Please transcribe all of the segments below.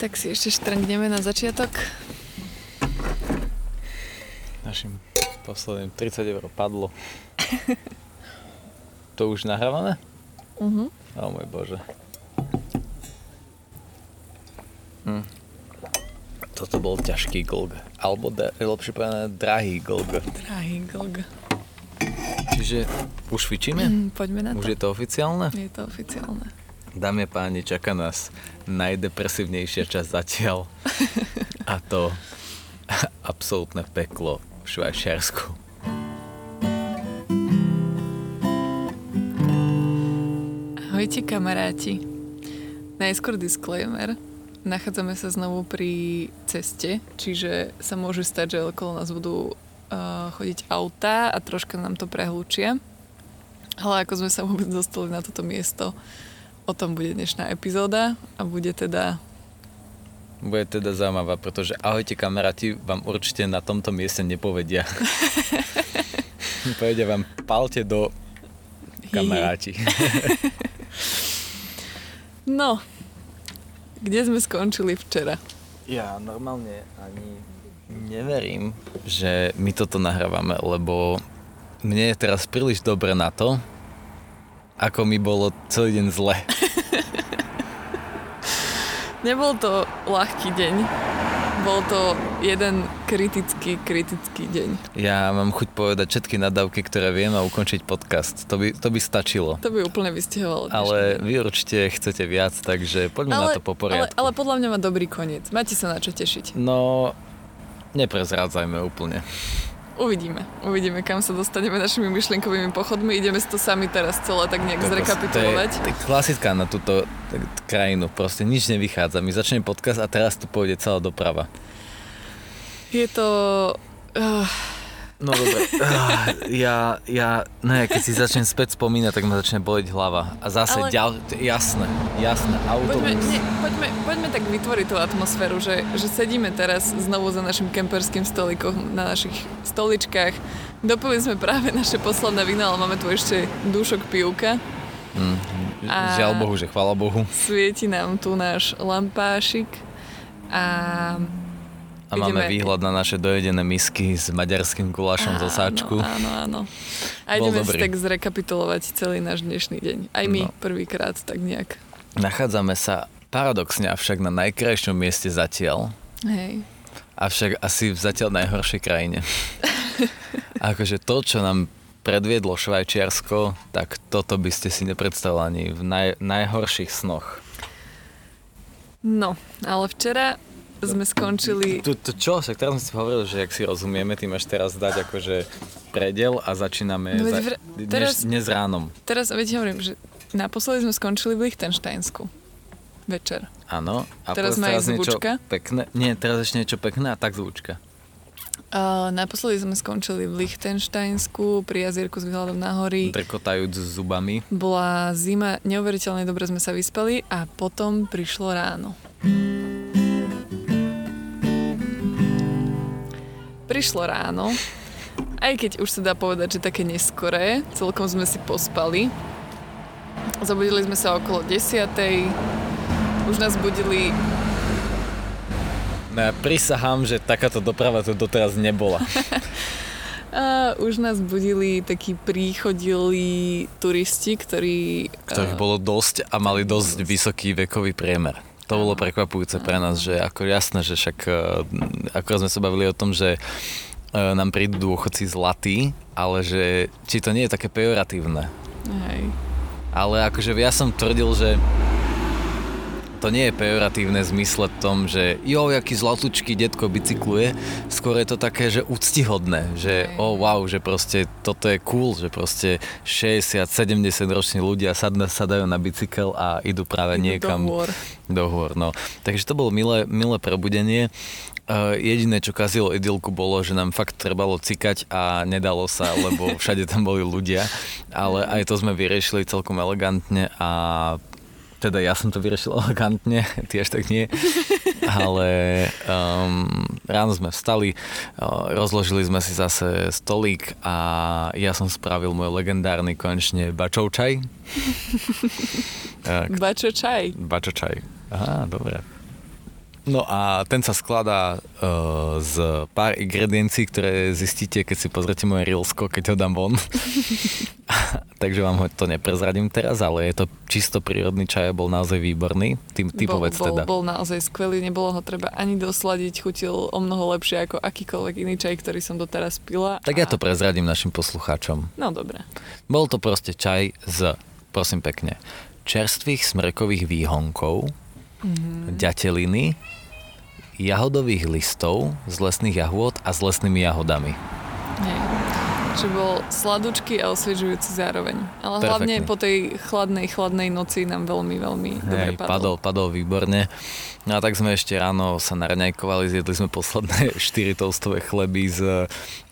Tak si ešte štrngneme na začiatok. Našim posledným 30 eur padlo. to už nahrávané? Uh-huh. O môj bože. Hm. Toto bol ťažký glg. Alebo da, lepšie povedané drahý glg. Drahý glg. Čiže už fičíme? Mm, poďme na to. Už je to oficiálne? Je to oficiálne. Dámy a páni, čaká nás najdepresívnejšia časť zatiaľ. A to absolútne peklo v Švajčiarsku. Ahojte kamaráti. Najskôr disclaimer. Nachádzame sa znovu pri ceste, čiže sa môže stať, že okolo nás budú uh, chodiť autá a troška nám to prehlúčia. Ale ako sme sa vôbec dostali na toto miesto, O tom bude dnešná epizóda a bude teda... Bude teda zaujímavá, pretože ahojte kamaráti vám určite na tomto mieste nepovedia. Povedia vám, palte do kamaráti. no, kde sme skončili včera? Ja normálne ani neverím, že my toto nahrávame, lebo mne je teraz príliš dobre na to, ako mi bolo celý deň zle. Nebol to ľahký deň. Bol to jeden kritický, kritický deň. Ja mám chuť povedať všetky nadávky, ktoré viem a ukončiť podcast. To by, to by stačilo. To by úplne vystihovalo. Ale vy určite chcete viac, takže poďme ale, na to po poriadku. Ale, ale podľa mňa má dobrý koniec. Máte sa na čo tešiť. No, neprezrádzajme úplne. Uvidíme. Uvidíme, kam sa dostaneme našimi myšlienkovými pochodmi. Ideme si to sami teraz celé tak nejak zrekapitulovať. To je, to je klasická na túto krajinu. Proste nič nevychádza. My začneme podcast a teraz tu pôjde celá doprava. Je to... Uh, No dobre, ah, ja, ja, ne, keď si začnem späť spomínať, tak ma začne boleť hlava. A zase Ale... ďal, jasné, jasné, autobus. Poďme, nie, poďme, poďme tak vytvoriť tú atmosféru, že, že sedíme teraz znovu za našim kemperským stolikom na našich stoličkách. Dopili sme práve naše posledné víno, ale máme tu ešte dúšok pivka. Mm, a žiaľ Bohu, že chvala Bohu. Svieti nám tu náš lampášik a a Ideme... máme výhľad na naše dojedené misky s maďarským gulášom zo sáčku. Áno, áno. A ideme si tak zrekapitulovať celý náš dnešný deň. Aj my no. prvýkrát tak nejak. Nachádzame sa paradoxne avšak na najkrajšom mieste zatiaľ. Hej. Avšak asi v zatiaľ najhoršej krajine. akože to, čo nám predviedlo Švajčiarsko, tak toto by ste si nepredstavili ani v naj, najhorších snoch. No, ale včera sme skončili... Tu, tu čo? Však teraz som si hovoril, že ak si rozumieme, ty máš teraz dať akože predel a začíname no, za, vr- teraz, dnes, dnes ránom. Teraz, veď hovorím, že naposledy sme skončili v Lichtensteinsku. Večer. Áno. A teraz má aj zvučka. Pekné. Nie, teraz ešte niečo pekné a tak zvučka. Uh, naposledy sme skončili v Lichtensteinsku pri jazierku s výhľadom na hory. Drkotajúc s zubami. Bola zima, neuveriteľne dobre sme sa vyspeli a potom prišlo ráno. Prišlo ráno, aj keď už sa dá povedať, že také neskoré, celkom sme si pospali. Zabudili sme sa okolo 10. Už nás budili... No ja prisahám, že takáto doprava tu doteraz nebola. A už nás budili takí príchodilí turisti, ktorí... Ktorých bolo dosť a mali dosť vysoký vekový priemer to bolo prekvapujúce pre nás, že ako jasné, že však e, ako sme sa bavili o tom, že e, nám prídu dôchodci zlatí, ale že či to nie je také pejoratívne. Hej. Ale akože ja som tvrdil, že to nie je pejoratívne v zmysle tom, že jo, jaký zlatúčky detko bicykluje, skôr je to také, že úctihodné, že o oh, wow, že proste toto je cool, že proste 60-70 roční ľudia sadne, sadajú na bicykel a idú práve idú niekam do hôr. Do hôr no. Takže to bolo milé, milé prebudenie. Uh, jediné, čo kazilo idylku, bolo, že nám fakt trebalo cikať a nedalo sa, lebo všade tam boli ľudia, ale aj to sme vyriešili celkom elegantne a teda ja som to vyriešil elegantne, ty až tak nie. Ale um, ráno sme vstali, uh, rozložili sme si zase stolík a ja som spravil môj legendárny konečne bačov čaj. Bačo čaj. Bačo čaj. Aha, dobre. No a ten sa skladá uh, z pár ingrediencií, ktoré zistíte, keď si pozrete moje Reelsko, keď ho dám von. Takže vám ho to neprezradím teraz, ale je to čisto prírodný čaj a bol naozaj výborný. Ty, ty bol, povedz bol, teda. Bol naozaj skvelý, nebolo ho treba ani dosladiť, chutil o mnoho lepšie ako akýkoľvek iný čaj, ktorý som doteraz pila. Tak a... ja to prezradím našim poslucháčom. No dobre. Bol to proste čaj z, prosím pekne, čerstvých smrkových výhonkov, mm-hmm. ďateliny, jahodových listov z lesných jahôd a s lesnými jahodami. Nie. Že bol sladučký a osviežujúci zároveň. Ale Perfektný. hlavne po tej chladnej, chladnej noci nám veľmi, veľmi Hej, dobre padol. padol. Padol výborne. No a tak sme ešte ráno sa naraňajkovali, zjedli sme posledné 4 toastové chleby s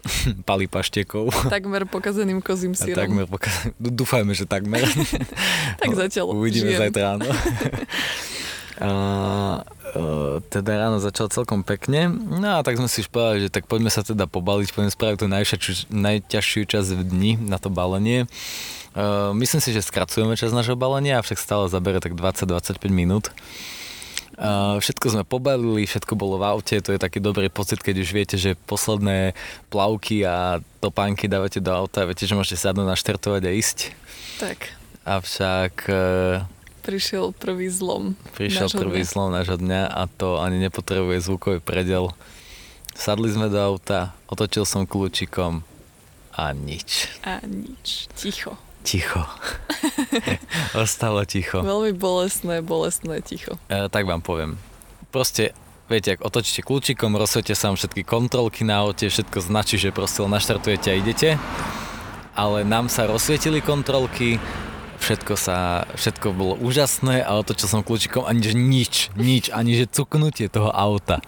pali paštekov. Takmer pokazeným kozím sírom. takmer pokazeným, dúfajme, že takmer. tak zatiaľ Uvidíme žijem. zajtra ráno. A, Uh, teda ráno začal celkom pekne. No a tak sme si už povedali, že tak poďme sa teda pobaliť, poďme spraviť tú najťažšiu, najťažšiu časť v dni na to balenie. Uh, myslím si, že skracujeme čas našho balenia, avšak stále zabere tak 20-25 minút. Uh, všetko sme pobalili, všetko bolo v aute, to je taký dobrý pocit, keď už viete, že posledné plavky a topánky dávate do auta, viete, že môžete sadnúť, naštartovať a ísť. Tak. Avšak uh, prišiel prvý zlom Prišiel prvý dňa. zlom nášho dňa a to ani nepotrebuje zvukový predel. Sadli sme do auta, otočil som kľúčikom a nič. A nič. Ticho. Ticho. Ostalo ticho. Veľmi bolestné, bolestné ticho. E, tak vám poviem. Proste viete, ak otočíte kľúčikom, rozsviete sa všetky kontrolky na aute, všetko značí, že proste naštartujete a idete. Ale nám sa rozsvietili kontrolky, všetko sa, všetko bolo úžasné a otočil som kľúčikom ani nič, nič, ani že cuknutie toho auta.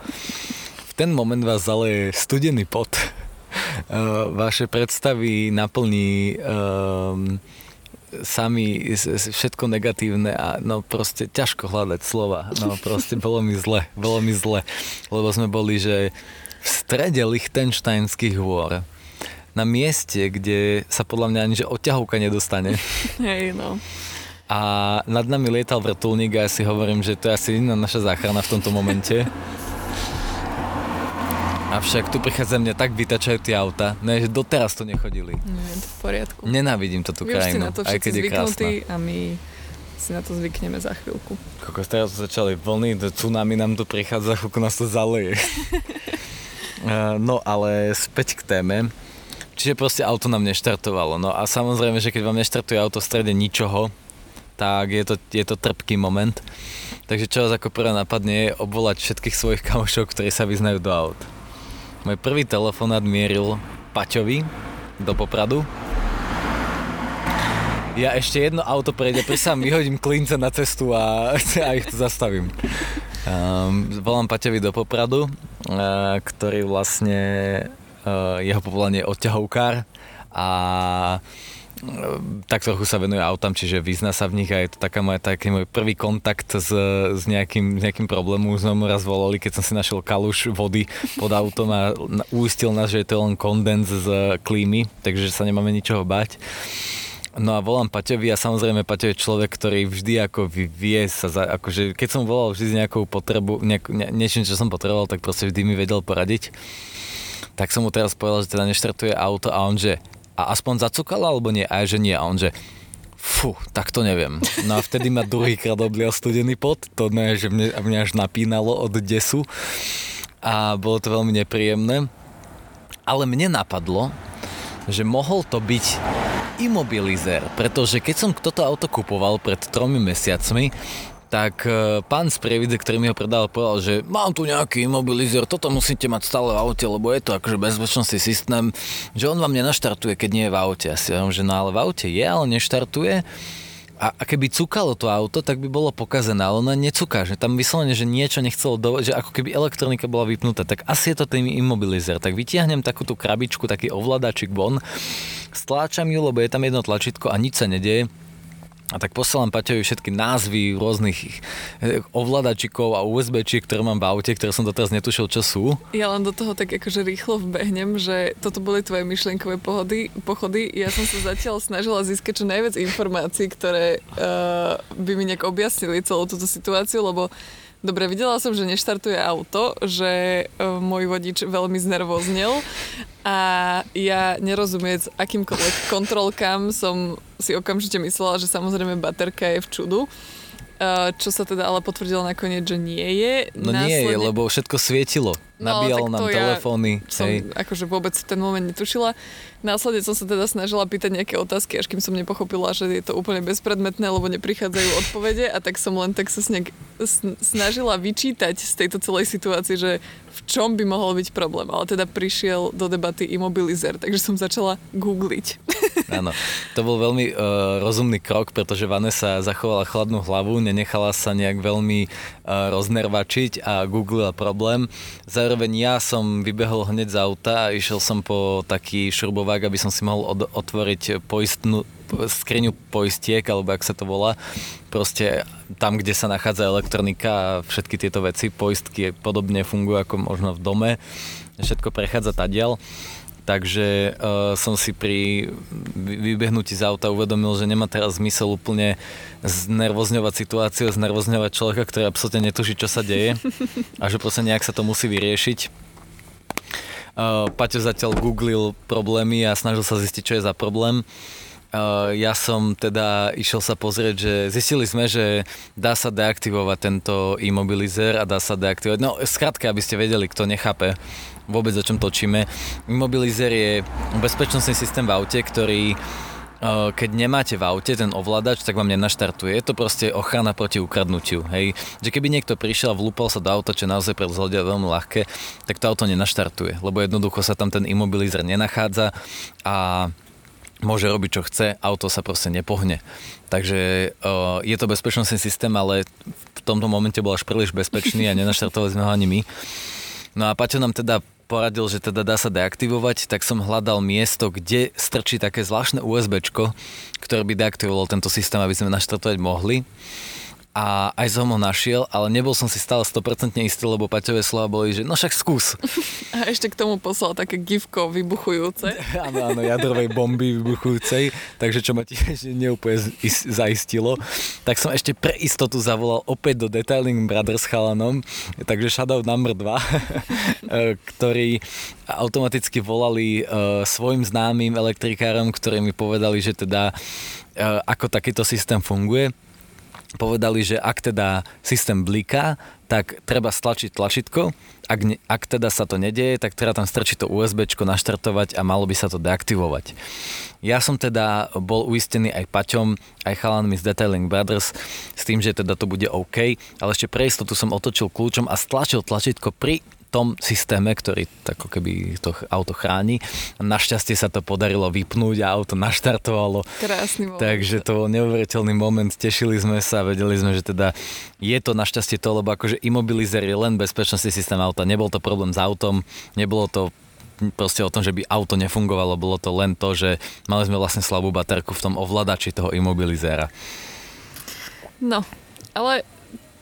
V ten moment vás zaleje studený pot. Uh, vaše predstavy naplní um, sami všetko negatívne a no proste ťažko hľadať slova. No proste bolo mi zle, bolo mi zle, lebo sme boli, že v strede Lichtensteinských hôr na mieste, kde sa podľa mňa ani že odťahovka nedostane. Hej, no. A nad nami lietal vrtulník a ja si hovorím, že to je asi jediná naša záchrana v tomto momente. Avšak tu prichádza mňa tak vytačajú tie auta, ne, že doteraz to nechodili. Nie, to v poriadku. Nenávidím to tú Vy krajinu, na to aj keď je krásna. a my si na to zvykneme za chvíľku. Kokos, teraz začali vlny, tsunami nám tu prichádza, chvíľku nás to zaleje. no ale späť k téme. Čiže proste auto nám neštartovalo. No a samozrejme, že keď vám neštartuje auto v strede ničoho, tak je to, je to trpký moment. Takže čo vás ako prvé napadne je obvolať všetkých svojich kamošov, ktorí sa vyznajú do aut. Môj prvý telefonát mieril Paťovi do Popradu. Ja ešte jedno auto prejde, pri sa vyhodím klince na cestu a, a ich tu zastavím. Um, volám Paťovi do Popradu, uh, ktorý vlastne jeho povolanie odťahovkár a eh, tak trochu sa venuje autám, čiže vyzná sa v nich a je to taká moja, taký môj prvý kontakt s, s, nejakým, nejakým problémom. Už mu raz volali, keď som si našiel kaluš vody pod autom a uistil nás, že je to len kondens z klímy, takže sa nemáme ničoho bať. No a volám Paťovi a samozrejme Paťo je človek, ktorý vždy ako vie sa, za, akože keď som volal vždy s nejakou potrebu, nejak, ne, niečím, čo som potreboval, tak proste vždy mi vedel poradiť tak som mu teraz povedal, že teda neštartuje auto a on že, a aspoň zacukal alebo nie? A že nie. A on že, fú, tak to neviem. No a vtedy ma druhýkrát oblial studený pot, to ne, že mne, mňa až napínalo od desu a bolo to veľmi nepríjemné. Ale mne napadlo, že mohol to byť imobilizer, pretože keď som toto auto kupoval pred tromi mesiacmi, tak e, pán z Prievidze, ktorý mi ho predal, povedal, že mám tu nejaký imobilizer, toto musíte mať stále v aute, lebo je to akože bezpečnostný systém, že on vám nenaštartuje, keď nie je v aute. Ja si hovorím, že no ale v aute je, ale neštartuje. A, a keby cukalo to auto, tak by bolo pokazené, ale ono necúka, že tam vyslovene, že niečo nechcelo, do, že ako keby elektronika bola vypnutá, tak asi je to ten imobilizer. Tak vytiahnem takú tú krabičku, taký ovládačik von, stláčam ju, lebo je tam jedno tlačítko a nič sa nedieje A tak posielam Paťovi všetky názvy rôznych eh, ovládačikov a USBčiek, ktoré mám v aute, ktoré som doteraz netušil, čo sú. Ja len do toho tak akože rýchlo vbehnem, že toto boli tvoje myšlienkové pohody, pochody. Ja som sa zatiaľ snažila získať čo najviac informácií, ktoré uh, by mi nejak objasnili celú túto situáciu, lebo Dobre, videla som, že neštartuje auto, že uh, môj vodič veľmi znervoznil a ja nerozumiec akýmkoľvek kontrolkám som si okamžite myslela, že samozrejme baterka je v čudu. Uh, čo sa teda ale potvrdilo nakoniec, že nie je. No Následne... nie je, lebo všetko svietilo. No, nám telefóny. Ja som hej. akože vôbec v ten moment netušila. Následne som sa teda snažila pýtať nejaké otázky, až kým som nepochopila, že je to úplne bezpredmetné, lebo neprichádzajú odpovede a tak som len tak sa snek, snažila vyčítať z tejto celej situácii, že v čom by mohol byť problém. Ale teda prišiel do debaty imobilizer, takže som začala googliť. Áno, to bol veľmi uh, rozumný krok, pretože Vanessa zachovala chladnú hlavu, nenechala sa nejak veľmi uh, roznervačiť a googlila problém. Zároveň ja som vybehol hneď z auta a išiel som po taký šrubovák, aby som si mohol od- otvoriť poistnú skriňu poistiek, alebo ak sa to volá, proste tam, kde sa nachádza elektronika a všetky tieto veci, poistky podobne fungujú ako možno v dome, všetko prechádza tadiaľ. Takže uh, som si pri vybehnutí z auta uvedomil, že nemá teraz zmysel úplne znervozňovať situáciu, znervozňovať človeka, ktorý absolútne netuší, čo sa deje a že proste nejak sa to musí vyriešiť. Paťo zatiaľ googlil problémy a snažil sa zistiť, čo je za problém. Ja som teda išiel sa pozrieť, že zistili sme, že dá sa deaktivovať tento imobilizer a dá sa deaktivovať. No, skrátka, aby ste vedeli, kto nechápe, vôbec o čom točíme. Immobilizer je bezpečnostný systém v aute, ktorý keď nemáte v aute ten ovládač, tak vám nenaštartuje. Je to proste ochrana proti ukradnutiu. Hej. Že keby niekto prišiel a vlúpal sa do auta, čo naozaj pre zlodia veľmi ľahké, tak to auto nenaštartuje, lebo jednoducho sa tam ten imobilizer nenachádza a môže robiť, čo chce, auto sa proste nepohne. Takže uh, je to bezpečnostný systém, ale v tomto momente bol až príliš bezpečný a nenaštartovali sme ho ani my. No a Paťo nám teda poradil, že teda dá sa deaktivovať, tak som hľadal miesto, kde strčí také zvláštne USB, ktoré by deaktivovalo tento systém, aby sme naštartovať mohli a aj som ho našiel, ale nebol som si stále 100% istý, lebo Paťové slova boli, že no však skús. A ešte k tomu poslal také gifko vybuchujúce. áno, áno, jadrovej bomby vybuchujúcej, takže čo ma tiež neúplne zaistilo. Tak som ešte pre istotu zavolal opäť do Detailing Brothers chalanom, takže shoutout number 2, ktorí automaticky volali uh, svojim známym elektrikárom, ktorí mi povedali, že teda uh, ako takýto systém funguje povedali, že ak teda systém bliká, tak treba stlačiť tlačítko, ak, ne, ak teda sa to nedieje, tak treba tam strčiť to USB, naštartovať a malo by sa to deaktivovať. Ja som teda bol uistený aj Paťom, aj chalanmi z Detailing Brothers s tým, že teda to bude OK, ale ešte pre istotu som otočil kľúčom a stlačil tlačítko pri tom systéme, ktorý ako keby to auto chráni. Našťastie sa to podarilo vypnúť a auto naštartovalo. Krásny moment. Takže to bol neuveriteľný moment, tešili sme sa, vedeli sme, že teda je to našťastie to, lebo akože imobilizer je len bezpečnostný systém auta. Nebol to problém s autom, nebolo to proste o tom, že by auto nefungovalo, bolo to len to, že mali sme vlastne slabú baterku v tom ovládači toho imobilizéra. No, ale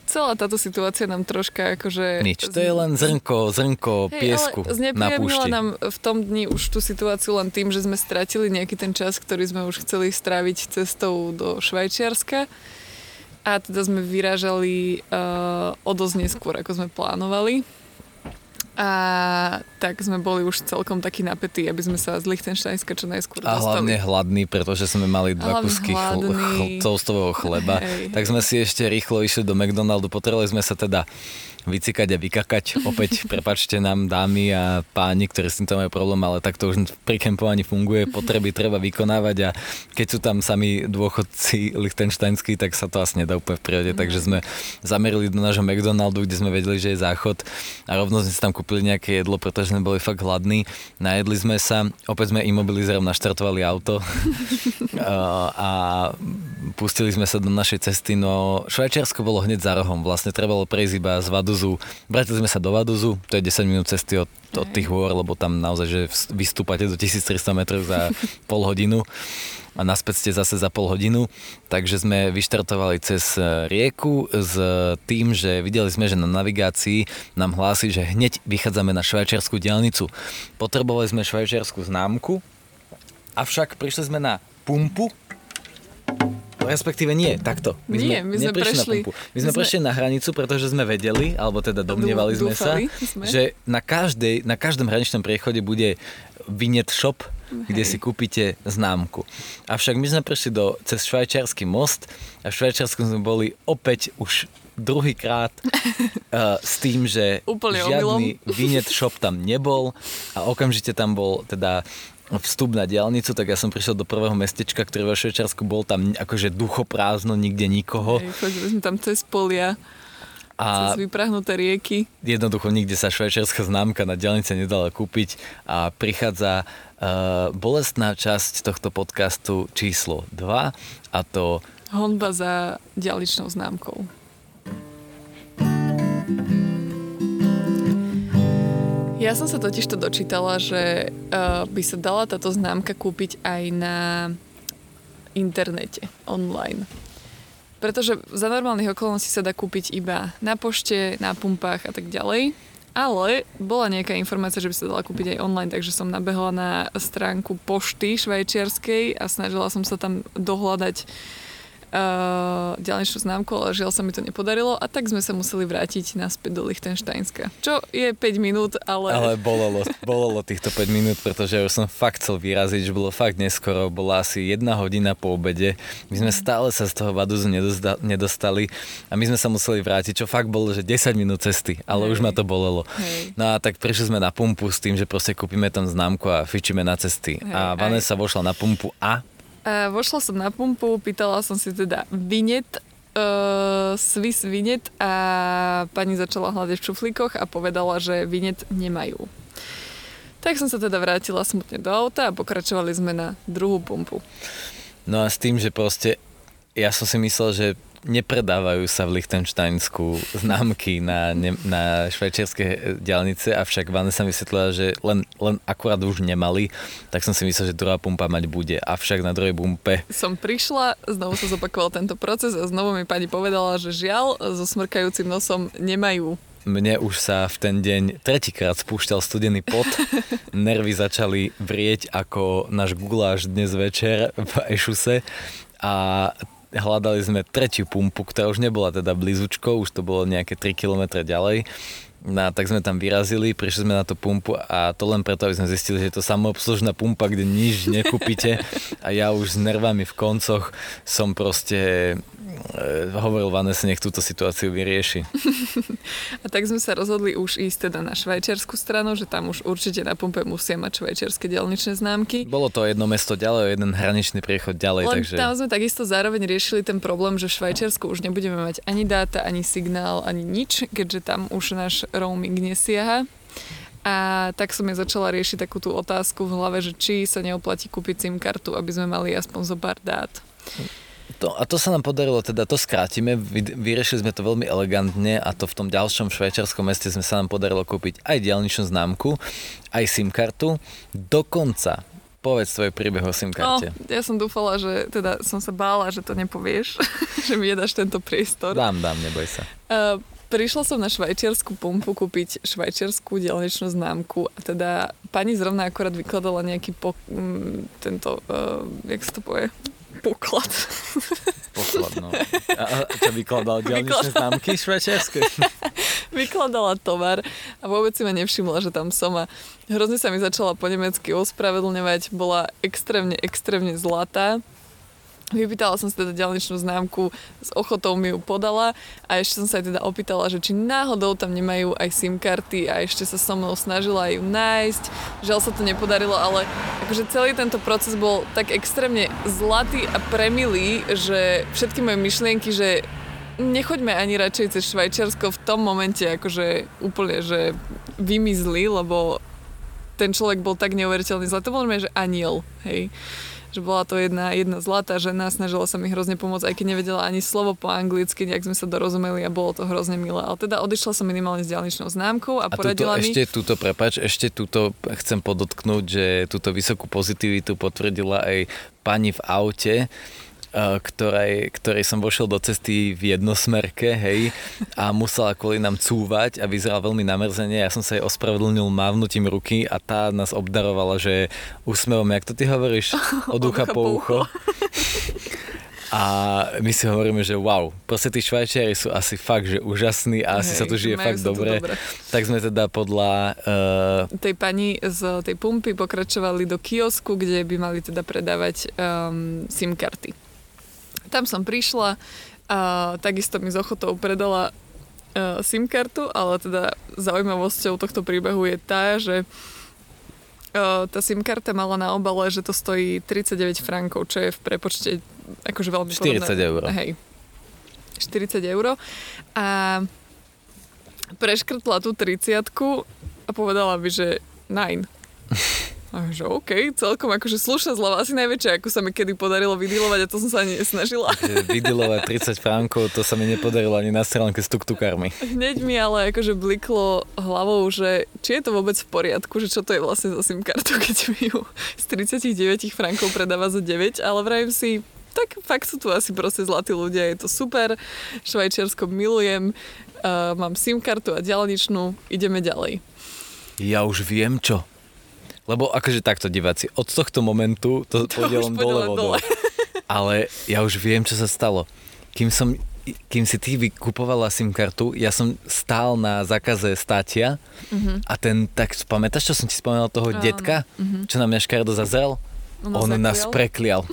celá táto situácia nám troška akože... Nič, to je len zrnko, zrnko Hej, piesku na púšti. nám v tom dni už tú situáciu len tým, že sme stratili nejaký ten čas, ktorý sme už chceli stráviť cestou do Švajčiarska a teda sme vyrážali uh, o dosť neskôr, ako sme plánovali. A tak sme boli už celkom takí napätí, aby sme sa z Lichtensteinska čo najskôr dostali. A hlavne hladní, pretože sme mali dva kusky chl- chl- toastového chleba. Hej. Tak sme si ešte rýchlo išli do McDonaldu, potrebovali sme sa teda vycikať a vykakať. Opäť, prepačte nám dámy a páni, ktorí s týmto majú problém, ale tak to už pri kempovaní funguje, potreby treba vykonávať a keď sú tam sami dôchodci lichtenštajnskí, tak sa to asi nedá úplne v prírode. Mm. Takže sme zamerili do nášho McDonaldu, kde sme vedeli, že je záchod a rovno sme si tam kúpili nejaké jedlo, pretože sme boli fakt hladní. Najedli sme sa, opäť sme imobilizerom naštartovali auto a pustili sme sa do našej cesty, no Švajčiarsko bolo hneď za rohom, vlastne trebalo prejsť iba z Vaduzu. Vrátili sme sa do Vaduzu, to je 10 minút cesty od, od tých hôr, lebo tam naozaj, že vystúpate do 1300 metrov za pol hodinu a naspäť ste zase za pol hodinu. Takže sme vyštartovali cez e, rieku s tým, že videli sme, že na navigácii nám hlási, že hneď vychádzame na švajčiarsku diálnicu. Potrebovali sme švajčiarsku známku, avšak prišli sme na pumpu, respektíve nie, takto. My nie, sme my sme prešli, na pumpu. My sme, prešli na hranicu, pretože sme vedeli, alebo teda domnievali sme sa, sme. že na, každej, na každom hraničnom priechode bude vinet shop, Hej. kde si kúpite známku. Avšak my sme prešli do, cez švajčiarsky most a v Švajčiarsku sme boli opäť už druhýkrát uh, s tým, že Úplne žiadny vinet shop tam nebol a okamžite tam bol teda vstup na diálnicu, tak ja som prišiel do prvého mestečka, ktoré vo Švajčiarsku bol tam akože duchoprázdno, nikde nikoho. Hej, chodili sme tam cez polia. A cez vyprahnuté rieky. Jednoducho nikde sa švajčiarska známka na diálnice nedala kúpiť a prichádza uh, bolestná časť tohto podcastu číslo 2 a to... Honba za diálničnou známkou. Ja som sa totiž to dočítala, že uh, by sa dala táto známka kúpiť aj na internete, online. Pretože za normálnych okolností sa dá kúpiť iba na pošte, na pumpách a tak ďalej. Ale bola nejaká informácia, že by sa dala kúpiť aj online, takže som nabehla na stránku pošty švajčiarskej a snažila som sa tam dohľadať uh, ďalšiu známku, ale žiaľ sa mi to nepodarilo a tak sme sa museli vrátiť naspäť do Lichtensteinska. Čo je 5 minút, ale... Ale bolelo, bolelo týchto 5 minút, pretože už som fakt chcel vyraziť, že bolo fakt neskoro, bola asi jedna hodina po obede. My sme stále sa z toho Vaduzu nedostali a my sme sa museli vrátiť, čo fakt bolo, že 10 minút cesty, ale Hej. už ma to bolelo. Hej. No a tak prišli sme na pumpu s tým, že proste kúpime tam známku a fičíme na cesty. Hej, a Vanessa vošla na pumpu a vošla som na pumpu, pýtala som si teda vinet, uh, Swiss vinet a pani začala hľadať v šuflíkoch a povedala, že vinet nemajú. Tak som sa teda vrátila smutne do auta a pokračovali sme na druhú pumpu. No a s tým, že proste ja som si myslel, že nepredávajú sa v Lichtensteinsku známky na, ne, na švajčiarske diálnice, avšak Vanessa mi vysvetlila, že len, len akurát už nemali, tak som si myslel, že druhá pumpa mať bude. Avšak na druhej pumpe... Som prišla, znovu sa zopakoval tento proces a znovu mi pani povedala, že žiaľ, so smrkajúcim nosom nemajú mne už sa v ten deň tretíkrát spúšťal studený pot. Nervy začali vrieť ako náš guláš dnes večer v Ešuse. A hľadali sme tretiu pumpu, ktorá už nebola teda blízučko, už to bolo nejaké 3 km ďalej. No, tak sme tam vyrazili, prišli sme na tú pumpu a to len preto, aby sme zistili, že je to samoobslužná pumpa, kde nič nekúpite a ja už s nervami v koncoch som proste hovoril Vanessa, nech túto situáciu vyrieši. a tak sme sa rozhodli už ísť teda na švajčiarsku stranu, že tam už určite na pumpe musia mať švajčiarske dielničné známky. Bolo to jedno mesto ďalej, jeden hraničný priechod ďalej. Len takže... tam sme takisto zároveň riešili ten problém, že v Švajčiarsku už nebudeme mať ani dáta, ani signál, ani nič, keďže tam už náš roaming nesiaha. A tak som ja začala riešiť takú tú otázku v hlave, že či sa neoplatí kúpiť SIM kartu, aby sme mali aspoň zo pár dát. To, a to sa nám podarilo, teda to skrátime, vy, vyriešili sme to veľmi elegantne a to v tom ďalšom švajčiarskom meste sme sa nám podarilo kúpiť aj diálničnú známku, aj SIM kartu, dokonca Povedz svoj príbeh o SIM karte. No, ja som dúfala, že teda som sa bála, že to nepovieš, že mi nedáš tento priestor. Dám, dám, neboj sa. Uh, prišla som na švajčiarsku pumpu kúpiť švajčiarsku dielničnú známku a teda pani zrovna akorát vykladala nejaký po, m, tento, uh, jak sa to povie, Poklad. Poklad, no. A, čo vykladal diálničné známky švajčiarske? Vykladala tovar a vôbec si ma nevšimla, že tam som a hrozne sa mi začala po nemecky ospravedlňovať. Bola extrémne, extrémne zlatá Vypýtala som si teda ďalničnú známku, s ochotou mi ju podala a ešte som sa aj teda opýtala, že či náhodou tam nemajú aj SIM karty a ešte sa so mnou snažila ju nájsť. Žiaľ sa to nepodarilo, ale akože celý tento proces bol tak extrémne zlatý a premilý, že všetky moje myšlienky, že nechoďme ani radšej cez Švajčiarsko v tom momente akože úplne, že vymizli, lebo ten človek bol tak neuveriteľný zlatý. Bol že aniel, hej že bola to jedna, jedna zlatá žena, snažila sa mi hrozne pomôcť, aj keď nevedela ani slovo po anglicky, nejak sme sa dorozumeli a bolo to hrozne milé. Ale teda odišla som minimálne s diálničnou známkou a, a poradila tuto, mi... Ešte túto, prepač, ešte túto chcem podotknúť, že túto vysokú pozitivitu potvrdila aj pani v aute, ktorej, ktorej som vošiel do cesty v jednosmerke, hej, a musela kvôli nám cúvať a vyzeral veľmi namrzene. Ja som sa jej ospravedlnil mávnutím ruky a tá nás obdarovala, že úsmevom, jak to ty hovoríš, od ucha po ucho. A my si hovoríme, že wow, proste tí švajčiari sú asi fakt, že úžasní a asi Hej, sa tu žije fakt dobre. dobre. Tak sme teda podľa... Uh... Tej pani z tej pumpy pokračovali do kiosku, kde by mali teda predávať um, SIM karty. Tam som prišla a takisto mi z ochotou predala uh, SIM kartu, ale teda zaujímavosťou tohto príbehu je tá, že uh, tá SIM karta mala na obale, že to stojí 39 frankov, čo je v prepočte akože veľmi 40 podobné. eur. Hej. 40 eur. A preškrtla tú 30 a povedala by, že 9. A že OK, celkom akože slušná zlava, asi najväčšia, ako sa mi kedy podarilo vydilovať a to som sa ani nesnažila. Vydilovať 30 frankov, to sa mi nepodarilo ani na stránke s tuktukármi. Hneď mi ale akože bliklo hlavou, že či je to vôbec v poriadku, že čo to je vlastne za SIM kartu, keď mi ju z 39 frankov predáva za 9, ale vrajím si, tak fakt sú tu asi proste zlatí ľudia, je to super, Švajčiarsko milujem, uh, mám SIM kartu a ďalničnú, ideme ďalej. Ja už viem čo. Lebo akože takto diváci, od tohto momentu to, to pôjde len dole vodou. Ale ja už viem, čo sa stalo. Kým som kým si ty vykupovala SIM kartu, ja som stál na zákaze státia uh-huh. a ten, tak pamätáš, čo som ti spomenul toho uh, detka, uh-huh. čo na mňa škardo zazrel? On, on nás preklial.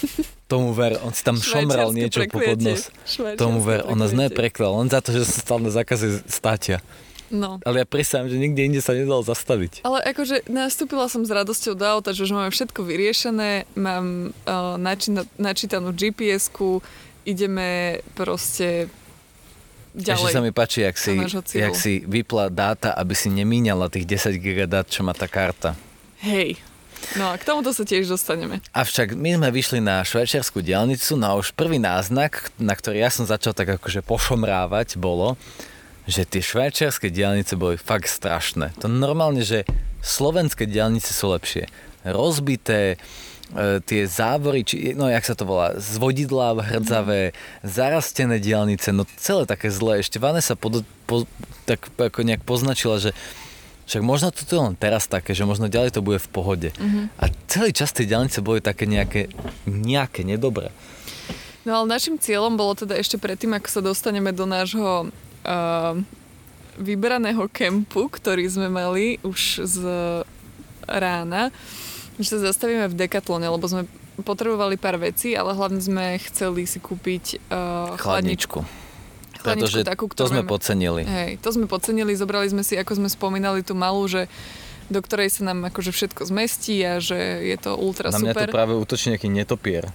Tomu ver, on si tam šomral niečo po podnos. Tomu ver, on nás nepreklial, len za to, že som stál na zákaze státia. No. Ale ja presám, že nikde inde sa nedalo zastaviť. Ale akože nastúpila som s radosťou do auta, že už máme všetko vyriešené, mám uh, načína, načítanú GPS-ku, ideme proste ďalej. Ešte sa mi páči, jak si, jak si vypla dáta, aby si nemíňala tých 10 GB dát, čo má tá karta. Hej, No a k tomuto sa tiež dostaneme. Avšak my sme vyšli na švajčiarsku diálnicu, no a už prvý náznak, na ktorý ja som začal tak akože pošomrávať, bolo, že tie švajčiarske diálnice boli fakt strašné. To normálne, že slovenské diálnice sú lepšie. Rozbité, e, tie závory, či, no jak sa to volá, zvodidlá hrdzavé, zarastené diálnice, no celé také zlé. Ešte Vanessa pod, po, tak ako nejak poznačila, že však možno to je len teraz také, že možno ďalej to bude v pohode. Mm-hmm. A celý čas tie diálnice boli také nejaké, nejaké nedobré. No ale našim cieľom bolo teda ešte predtým, ako sa dostaneme do nášho uh, vybraného kempu, ktorý sme mali už z rána, že sa zastavíme v Decathlone, lebo sme potrebovali pár vecí, ale hlavne sme chceli si kúpiť uh, chladničku. chladničku. Pretože takú, to sme máme. podcenili. Hej, to sme podcenili, zobrali sme si, ako sme spomínali, tú malú, že do ktorej sa nám akože všetko zmestí a že je to ultra Na super. Na mňa to práve útočí nejaký netopier.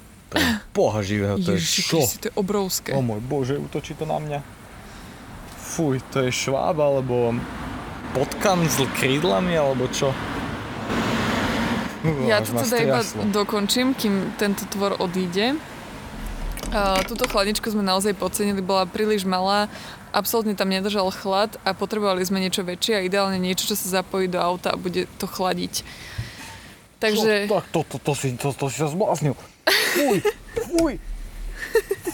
Boha živého, to Ježiši, je čo? to je obrovské. O môj bože, útočí to na mňa fuj, to je šváb, alebo potkan s krídlami, alebo čo? Ja to teda iba dokončím, kým tento tvor odíde. Uh, túto chladničku sme naozaj podcenili, bola príliš malá, absolútne tam nedržal chlad a potrebovali sme niečo väčšie a ideálne niečo, čo sa zapojí do auta a bude to chladiť. Takže... Čo? Tak to, to, to, si, to, to si sa zbláznil. Fuj, fuj,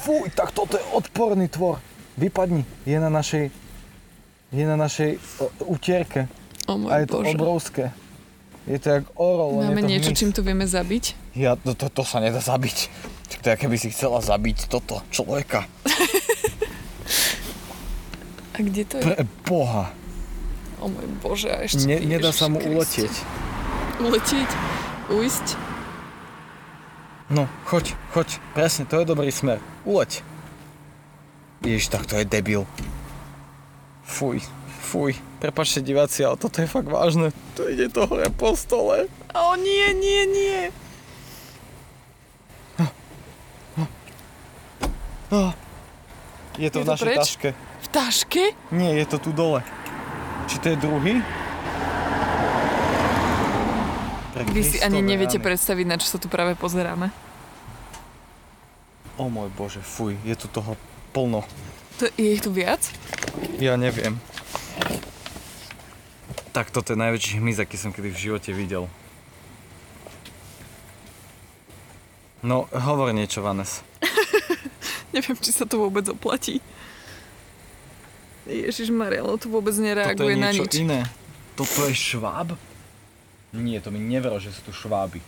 fuj, tak toto je odporný tvor vypadni, je na našej, je na našej utierke. Oh a je to Bože. obrovské. Je to jak orol. Máme niečo, čím to vieme zabiť? Ja, to, to, to sa nedá zabiť. To je, keby si chcela zabiť toto človeka. a kde to je? Pre Boha. O môj Bože, a ešte... Ne, nedá sa mu uletieť. Uletieť? Ujsť? No, choď, choď. Presne, to je dobrý smer. Uleť. Ježiš, tak to je debil. Fuj, fuj. Prepačte diváci, ale toto je fakt vážne. To ide to hore po stole. O nie, nie, nie. Ah. Ah. Je to je v našej preč? taške. V taške? Nie, je to tu dole. Či to je druhý? Pre Vy si ani neviete rány. predstaviť, na čo sa tu práve pozeráme. O môj bože, fuj, je tu toho plno. To, je ich tu viac? Ja neviem. Tak toto je najväčší hmyz, aký som kedy v živote videl. No, hovor niečo, Vanes. Neviem, či sa to vôbec oplatí. Ježiš Maria, to vôbec Toto je nereaguje na niečo nič. iné. Toto je šváb? Nie, to mi neveril, že sú tu šváby.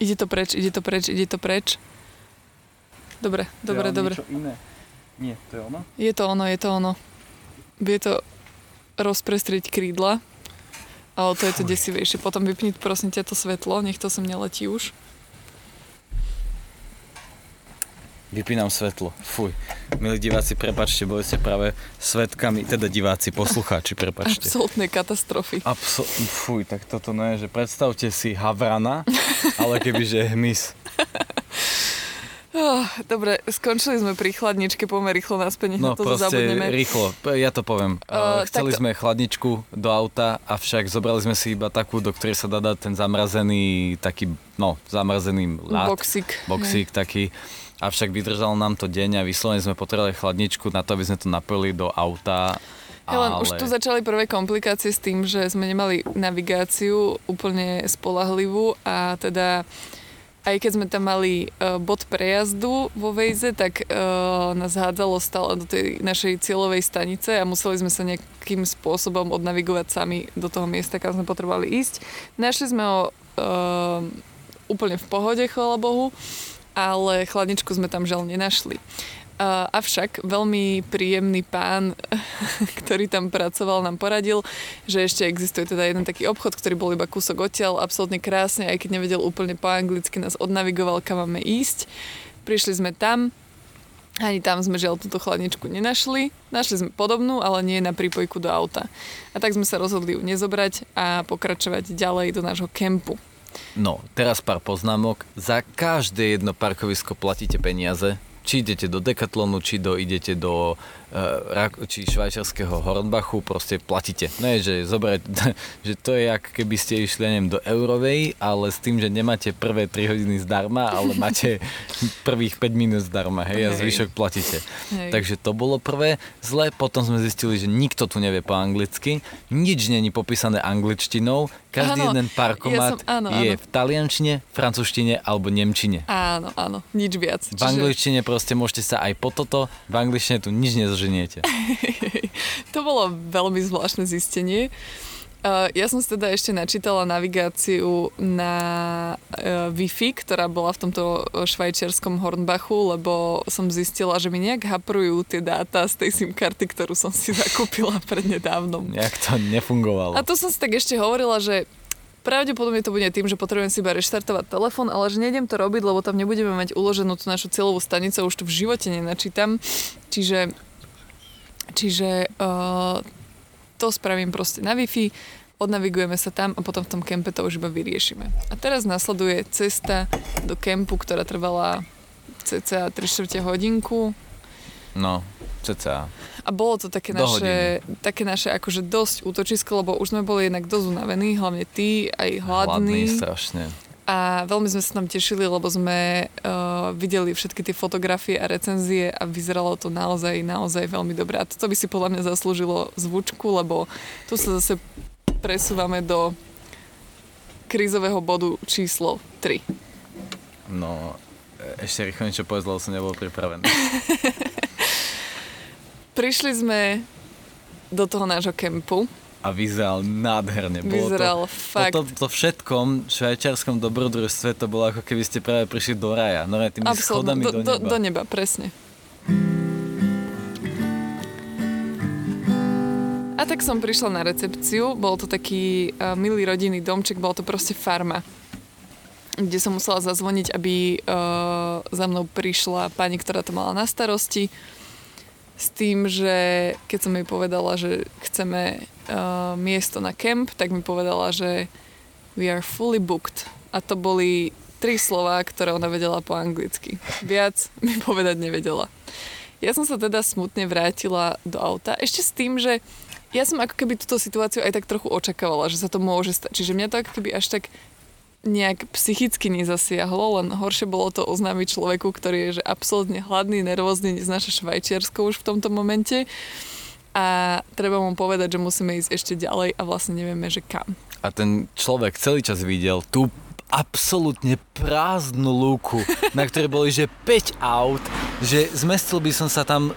Ide to preč, ide to preč, ide to preč. Dobre, dobre, to je dobre. niečo iné. Nie, to je ono? Je to ono, je to ono. Vie to rozprestrieť krídla, ale to je to desivejšie. Potom vypni prosím ťa to svetlo, nech to sem neletí už. Vypínam svetlo. Fuj. Milí diváci, prepačte, boli ste práve svetkami, teda diváci, poslucháči, prepačte. Absolútnej katastrofy. Abso- fuj, tak toto no je, že predstavte si havrana, ale kebyže hmyz. Oh, dobre, skončili sme pri chladničke, poďme rýchlo naspäť, No na to zabudneme. rýchlo, ja to poviem. Uh, Uh, Chceli takto. sme chladničku do auta, avšak zobrali sme si iba takú, do ktorej sa dá dať ten zamrazený, taký, no, zamrazený lát, Boxík. boxík taký. Avšak vydržal nám to deň a vyslovene sme potrebovali chladničku na to, aby sme to napojili do auta. Helen, ale... už tu začali prvé komplikácie s tým, že sme nemali navigáciu úplne spolahlivú a teda aj keď sme tam mali uh, bod prejazdu vo Vejze, tak uh, nás hádzalo stále do tej našej cieľovej stanice a museli sme sa nejakým spôsobom odnavigovať sami do toho miesta, kam sme potrebovali ísť. Našli sme ho uh, úplne v pohode, chvála Bohu, ale chladničku sme tam žiaľ nenašli. Avšak veľmi príjemný pán, ktorý tam pracoval, nám poradil, že ešte existuje teda jeden taký obchod, ktorý bol iba kúsok odtiaľ, absolútne krásne, aj keď nevedel úplne po anglicky, nás odnavigoval, kam máme ísť. Prišli sme tam, ani tam sme žiaľ túto chladničku nenašli. Našli sme podobnú, ale nie na prípojku do auta. A tak sme sa rozhodli ju nezobrať a pokračovať ďalej do nášho kempu. No, teraz pár poznámok. Za každé jedno parkovisko platíte peniaze. Či idete do Decathlonu, či do, idete do či švajčiarského Hornbachu, proste platíte. Ne, že zobrať, že to je jak keby ste išli, ja neviem, do Eurovej, ale s tým, že nemáte prvé 3 hodiny zdarma, ale máte prvých 5 minút zdarma, hej, a Hej. zvyšok platíte. Hej. Takže to bolo prvé zle, potom sme zistili, že nikto tu nevie po anglicky, nič není popísané angličtinou, každý Áno, jeden ja parkomat som- áno, je áno. v taliančine, francúzštine alebo nemčine. Áno, áno, nič viac. V angličtine proste môžete sa aj po toto, v angličtine tu nič nezoženiete. To bolo veľmi zvláštne zistenie. Uh, ja som si teda ešte načítala navigáciu na uh, Wi-Fi, ktorá bola v tomto švajčiarskom Hornbachu, lebo som zistila, že mi nejak haprujú tie dáta z tej SIM karty, ktorú som si zakúpila prednedávnom. Nejak to nefungovalo. A to som si tak ešte hovorila, že pravdepodobne to bude tým, že potrebujem si iba reštartovať telefón, ale že nejdem to robiť, lebo tam nebudeme mať uloženú tú našu cieľovú stanicu, už to v živote nenačítam. Čiže, čiže uh, to spravím proste na Wi-Fi, odnavigujeme sa tam a potom v tom kempe to už iba vyriešime. A teraz nasleduje cesta do kempu, ktorá trvala cca 3 čtvrte hodinku, No, cca. a bolo to také Do naše, také naše akože dosť útočisko, lebo už sme boli jednak dosť unavení, hlavne ty, aj hladní. Hladný strašne. A veľmi sme sa tam tešili, lebo sme uh, videli všetky tie fotografie a recenzie a vyzeralo to naozaj, naozaj veľmi dobre. A toto by si podľa mňa zaslúžilo zvučku, lebo tu sa zase presúvame do krízového bodu číslo 3. No, ešte rýchlo niečo povedz, lebo som nebol pripravený. Prišli sme do toho nášho kempu. A vyzeral nádherne. Bolo Vyzeral to, fakt Po to, to všetkom švajčiarskom dobrodružstve to bolo ako keby ste práve prišli do raja. No tými Absolútne, schodami do, do, do, neba. do neba, presne. A tak som prišla na recepciu, bol to taký uh, milý rodinný domček, bol to proste farma, kde som musela zazvoniť, aby uh, za mnou prišla pani, ktorá to mala na starosti, s tým, že keď som jej povedala, že chceme uh, miesto na kemp, tak mi povedala, že we are fully booked. A to boli tri slova, ktoré ona vedela po anglicky. Viac mi povedať nevedela. Ja som sa teda smutne vrátila do auta. Ešte s tým, že ja som ako keby túto situáciu aj tak trochu očakávala, že sa to môže stať. Čiže mňa to ako keby až tak nejak psychicky nezasiahlo, len horšie bolo to oznámiť človeku, ktorý je že absolútne hladný, nervózny, neznáša Švajčiarsko už v tomto momente a treba mu povedať, že musíme ísť ešte ďalej a vlastne nevieme, že kam. A ten človek celý čas videl tú absolútne prázdnu lúku, na ktorej boli, že 5 aut, že zmestil by som sa tam,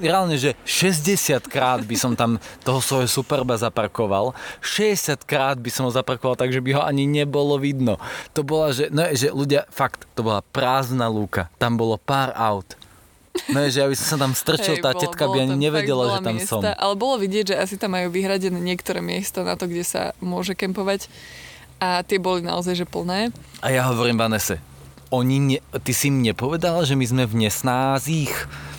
reálne, že 60 krát by som tam toho svojho Superba zaparkoval, 60 krát by som ho zaparkoval, takže by ho ani nebolo vidno. To bola, že, no, že ľudia, fakt, to bola prázdna lúka, tam bolo pár aut. No že ja by som sa tam strčil, tá bolo, tetka by ani nevedela, že tam miesta, som. Ale bolo vidieť, že asi tam majú vyhradené niektoré miesta na to, kde sa môže kempovať a tie boli naozaj že plné. A ja hovorím Vanese, oni ne, ty si im nepovedala, že my sme v nesnázích,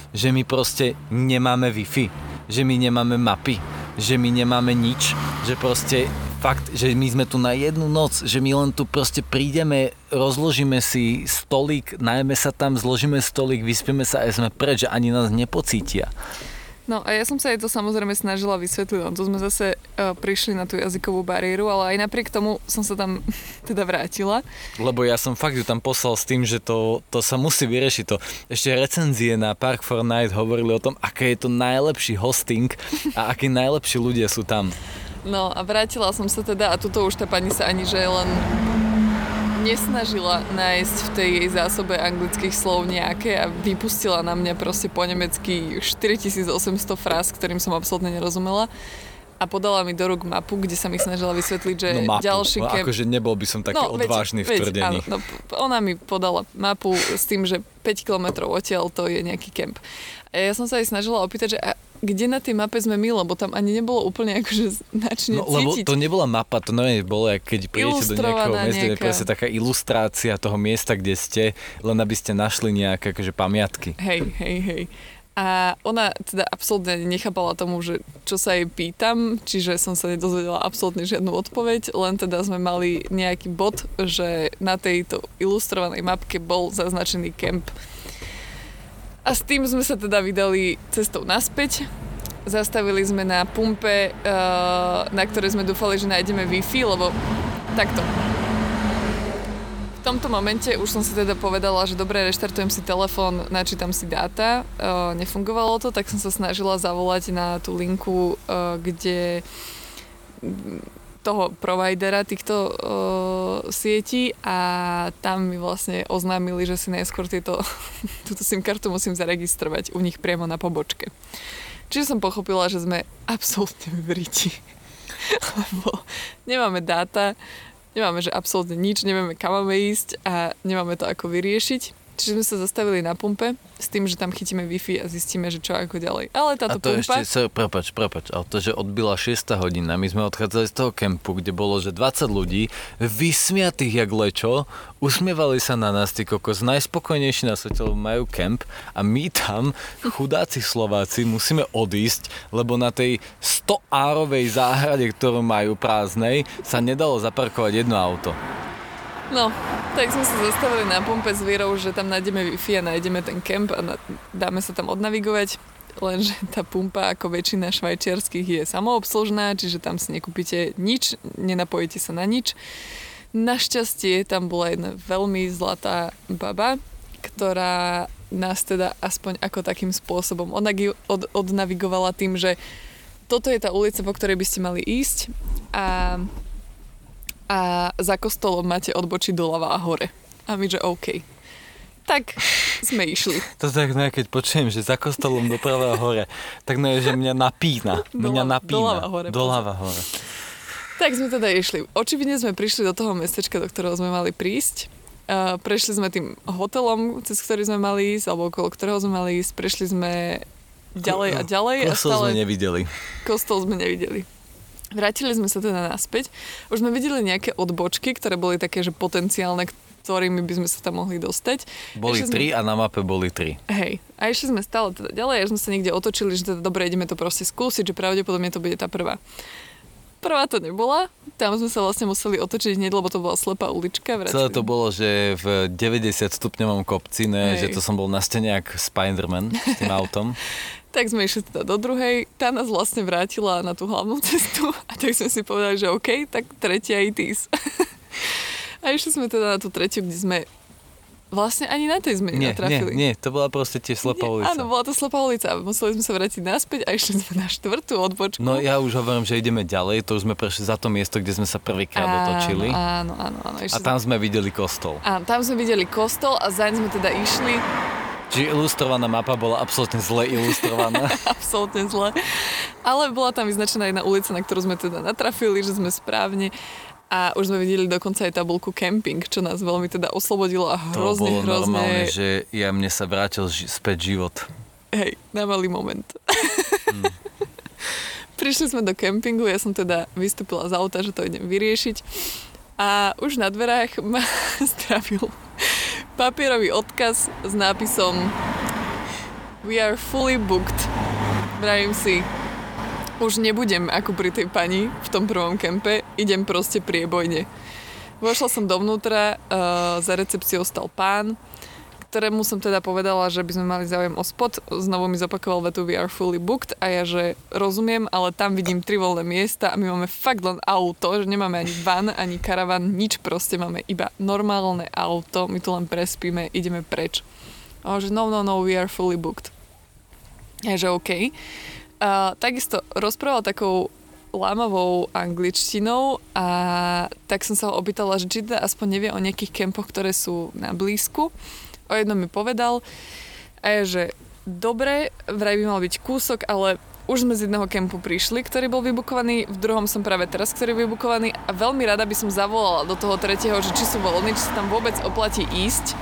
že my proste nemáme Wi-Fi, že my nemáme mapy, že my nemáme nič, že proste fakt, že my sme tu na jednu noc, že my len tu proste prídeme, rozložíme si stolík, najmä sa tam, zložíme stolík, vyspieme sa a sme preč, že ani nás nepocítia. No a ja som sa aj to samozrejme snažila vysvetliť, no to sme zase uh, prišli na tú jazykovú bariéru, ale aj napriek tomu som sa tam teda vrátila. Lebo ja som fakt ju tam poslal s tým, že to, to sa musí vyriešiť. To. Ešte recenzie na Park for Night hovorili o tom, aké je to najlepší hosting a akí najlepší ľudia sú tam. No a vrátila som sa teda a tuto už tá pani sa ani že len nesnažila nájsť v tej jej zásobe anglických slov nejaké a vypustila na mňa proste po nemecky 4800 fráz, ktorým som absolútne nerozumela a podala mi do rúk mapu, kde sa mi snažila vysvetliť, že no mapu. ďalší no, akože nebol by som taký no, odvážny veď, v tvrdení. Áno, no, ona mi podala mapu s tým, že 5 km odtiaľ to je nejaký kemp. A ja som sa aj snažila opýtať, že a kde na tej mape sme my, lebo tam ani nebolo úplne akože značne no, lebo to nebola mapa, to neviem, bolo, keď prídete do nejakého miesta, je proste taká ilustrácia toho miesta, kde ste, len aby ste našli nejaké akože pamiatky. Hej, hej, hej. A ona teda absolútne nechápala tomu, že čo sa jej pýtam, čiže som sa nedozvedela absolútne žiadnu odpoveď, len teda sme mali nejaký bod, že na tejto ilustrovanej mapke bol zaznačený kemp. A s tým sme sa teda vydali cestou naspäť. Zastavili sme na pumpe, eh, na ktorej sme dúfali, že nájdeme Wi-Fi, lebo takto tomto momente už som si teda povedala, že dobre, reštartujem si telefón, načítam si dáta. Uh, nefungovalo to, tak som sa snažila zavolať na tú linku, uh, kde toho providera týchto uh, sietí a tam mi vlastne oznámili, že si najskôr tieto, túto SIM kartu musím zaregistrovať u nich priamo na pobočke. Čiže som pochopila, že sme absolútne v riti. Lebo nemáme dáta, nemáme že absolútne nič, nevieme kam máme ísť a nemáme to ako vyriešiť. Čiže sme sa zastavili na pumpe s tým, že tam chytíme Wi-Fi a zistíme, že čo ako ďalej. Ale táto a to pumpa... ešte, sa, prepač, prepač, ale to, že odbila 6 hodina, my sme odchádzali z toho kempu, kde bolo, že 20 ľudí, vysmiatých jak lečo, usmievali sa na nás, ty kokos, najspokojnejší na svete, majú kemp a my tam, chudáci Slováci, musíme odísť, lebo na tej 100 árovej záhrade, ktorú majú prázdnej, sa nedalo zaparkovať jedno auto. No, tak sme sa zastavili na pumpe s vierou, že tam nájdeme Wi-Fi a nájdeme ten kemp a na, dáme sa tam odnavigovať. Lenže tá pumpa, ako väčšina švajčiarských, je samoobslužná, čiže tam si nekúpite nič, nenapojíte sa na nič. Našťastie tam bola jedna veľmi zlatá baba, ktorá nás teda aspoň ako takým spôsobom odnagi- od, odnavigovala tým, že toto je tá ulica, po ktorej by ste mali ísť a a za kostolom máte odbočiť doľava a hore. A my, že OK. Tak sme išli. To tak, no keď počujem, že za kostolom doprava a hore, tak no je, že mňa napína. Mňa napína. Doľava hore. Doľava hore. Tak sme teda išli. Očividne sme prišli do toho mestečka, do ktorého sme mali prísť. Uh, prešli sme tým hotelom, cez ktorý sme mali ísť, alebo okolo ktorého sme mali ísť. Prešli sme ďalej a ďalej. Kostol a stále... sme nevideli. Kostol sme nevideli. Vrátili sme sa teda naspäť. Už sme videli nejaké odbočky, ktoré boli také, že potenciálne, ktorými by sme sa tam mohli dostať. Boli Ešte tri sme... a na mape boli tri. Hej. A išli sme stále teda ďalej, až sme sa niekde otočili, že teda dobre, ideme to proste skúsiť, že pravdepodobne to bude tá prvá. Prvá to nebola, tam sme sa vlastne museli otočiť hneď, lebo to bola slepá ulička. Vrátili. Celé to bolo, že v 90 stupňovom kopci, ne, že to som bol na stene jak Spider-Man s tým autom. Tak sme išli teda do druhej, tá nás vlastne vrátila na tú hlavnú cestu a tak sme si povedali, že OK, tak tretia ITIS. a išli sme teda na tú tretiu, kde sme Vlastne ani na tej sme nie, nenatrafili. Nie, nie, to bola proste tiež slepá ulica. Áno, bola to slepá ulica. Museli sme sa vrátiť naspäť a išli sme na štvrtú odbočku. No ja už hovorím, že ideme ďalej, to už sme prešli za to miesto, kde sme sa prvýkrát otočili. Áno, áno, áno. A tam sme videli kostol. Áno, tam sme videli kostol a zaň sme teda išli Čiže ilustrovaná mapa bola absolútne zle ilustrovaná. absolútne zle. Ale bola tam vyznačená jedna ulica, na ktorú sme teda natrafili, že sme správne. A už sme videli dokonca aj tabulku camping, čo nás veľmi teda oslobodilo a hrozne, to bolo hrozne... normálne, že ja mne sa vrátil ži- späť život. Hej, na malý moment. Hmm. Prišli sme do kempingu, ja som teda vystúpila z auta, že to idem vyriešiť. A už na dverách ma zdravil papierový odkaz s nápisom We are fully booked. Vravím si, už nebudem ako pri tej pani v tom prvom kempe, idem proste priebojne. Vošla som dovnútra, uh, za recepciou stal pán, ktorému som teda povedala, že by sme mali záujem o spot. Znovu mi zopakoval vetu We are fully booked a ja, že rozumiem, ale tam vidím tri voľné miesta a my máme fakt len auto, že nemáme ani van, ani karavan, nič proste, máme iba normálne auto, my tu len prespíme, ideme preč. A že no, no, no, we are fully booked. Ja, že OK. A, takisto rozprával takou lámavou angličtinou a tak som sa ho opýtala, že či teda aspoň nevie o nejakých kempoch, ktoré sú na blízku o jednom mi povedal a je, že dobre, vraj by mal byť kúsok, ale už sme z jedného kempu prišli, ktorý bol vybukovaný, v druhom som práve teraz, ktorý je vybukovaný a veľmi rada by som zavolala do toho tretieho, že či sú voľní, či sa tam vôbec oplatí ísť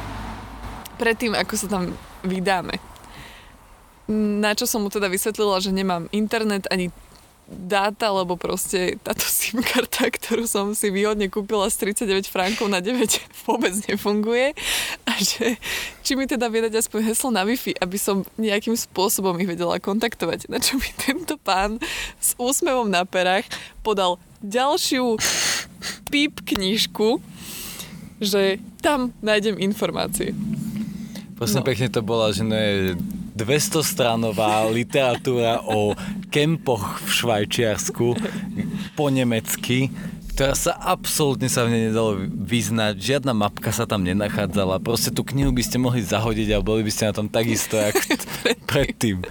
predtým, ako sa tam vydáme. Na čo som mu teda vysvetlila, že nemám internet ani dáta, lebo proste táto SIM karta, ktorú som si výhodne kúpila z 39 frankov na 9 vôbec nefunguje a že či mi teda vie dať aspoň heslo na Wi-Fi, aby som nejakým spôsobom ich vedela kontaktovať. Na čo mi tento pán s úsmevom na perách podal ďalšiu píp knižku, že tam nájdem informácie. Prosím no. pekne to bola, že ne 200-stranová literatúra o kempoch v Švajčiarsku po nemecky, ktorá sa absolútne sa v nej nedalo vyznať, žiadna mapka sa tam nenachádzala, proste tú knihu by ste mohli zahodiť a boli by ste na tom takisto, jak predtým.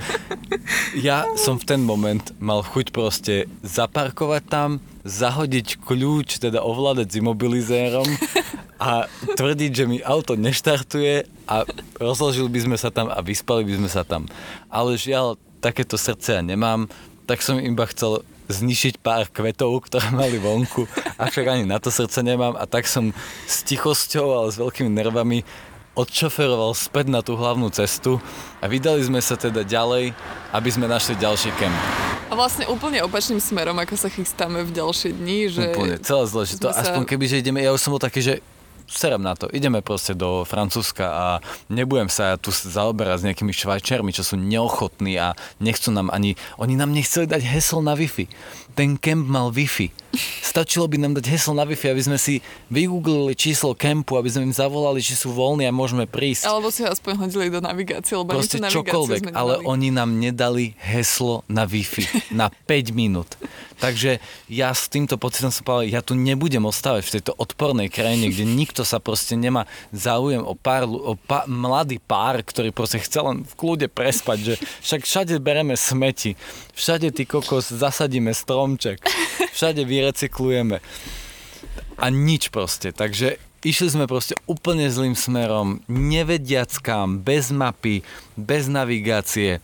Ja som v ten moment mal chuť proste zaparkovať tam, zahodiť kľúč, teda ovládať s imobilizérom a tvrdiť, že mi auto neštartuje a rozložili by sme sa tam a vyspali by sme sa tam. Ale žiaľ, takéto srdce ja nemám, tak som iba chcel znišiť pár kvetov, ktoré mali vonku, avšak ani na to srdce nemám a tak som s tichosťou, ale s veľkými nervami odšoferoval späť na tú hlavnú cestu a vydali sme sa teda ďalej, aby sme našli ďalší kemp. A vlastne úplne opačným smerom, ako sa chystáme v ďalšie dni, že... Úplne, celé zle, že to sa... aspoň keby, že ideme, ja už som bol taký, že serem na to, ideme proste do Francúzska a nebudem sa tu zaoberať s nejakými švajčermi, čo sú neochotní a nechcú nám ani, oni nám nechceli dať heslo na Wi-Fi. Ten kemp mal Wi-Fi. Stačilo by nám dať heslo na Wi-Fi, aby sme si vygooglili číslo kempu, aby sme im zavolali, či sú voľní a môžeme prísť. Alebo si aspoň hodili do navigácie, lebo Proste čokoľvek, ale oni nám nedali heslo na Wi-Fi na 5 minút. Takže ja s týmto pocitom som povedal, ja tu nebudem ostávať v tejto odpornej krajine, kde nikto sa proste nemá záujem o, pár, o pá, mladý pár, ktorý proste chce len v kľude prespať, že však všade bereme smeti, všade ty kokos zasadíme stromček, všade vyrecyklujeme a nič proste. Takže išli sme proste úplne zlým smerom, nevediac kam, bez mapy, bez navigácie,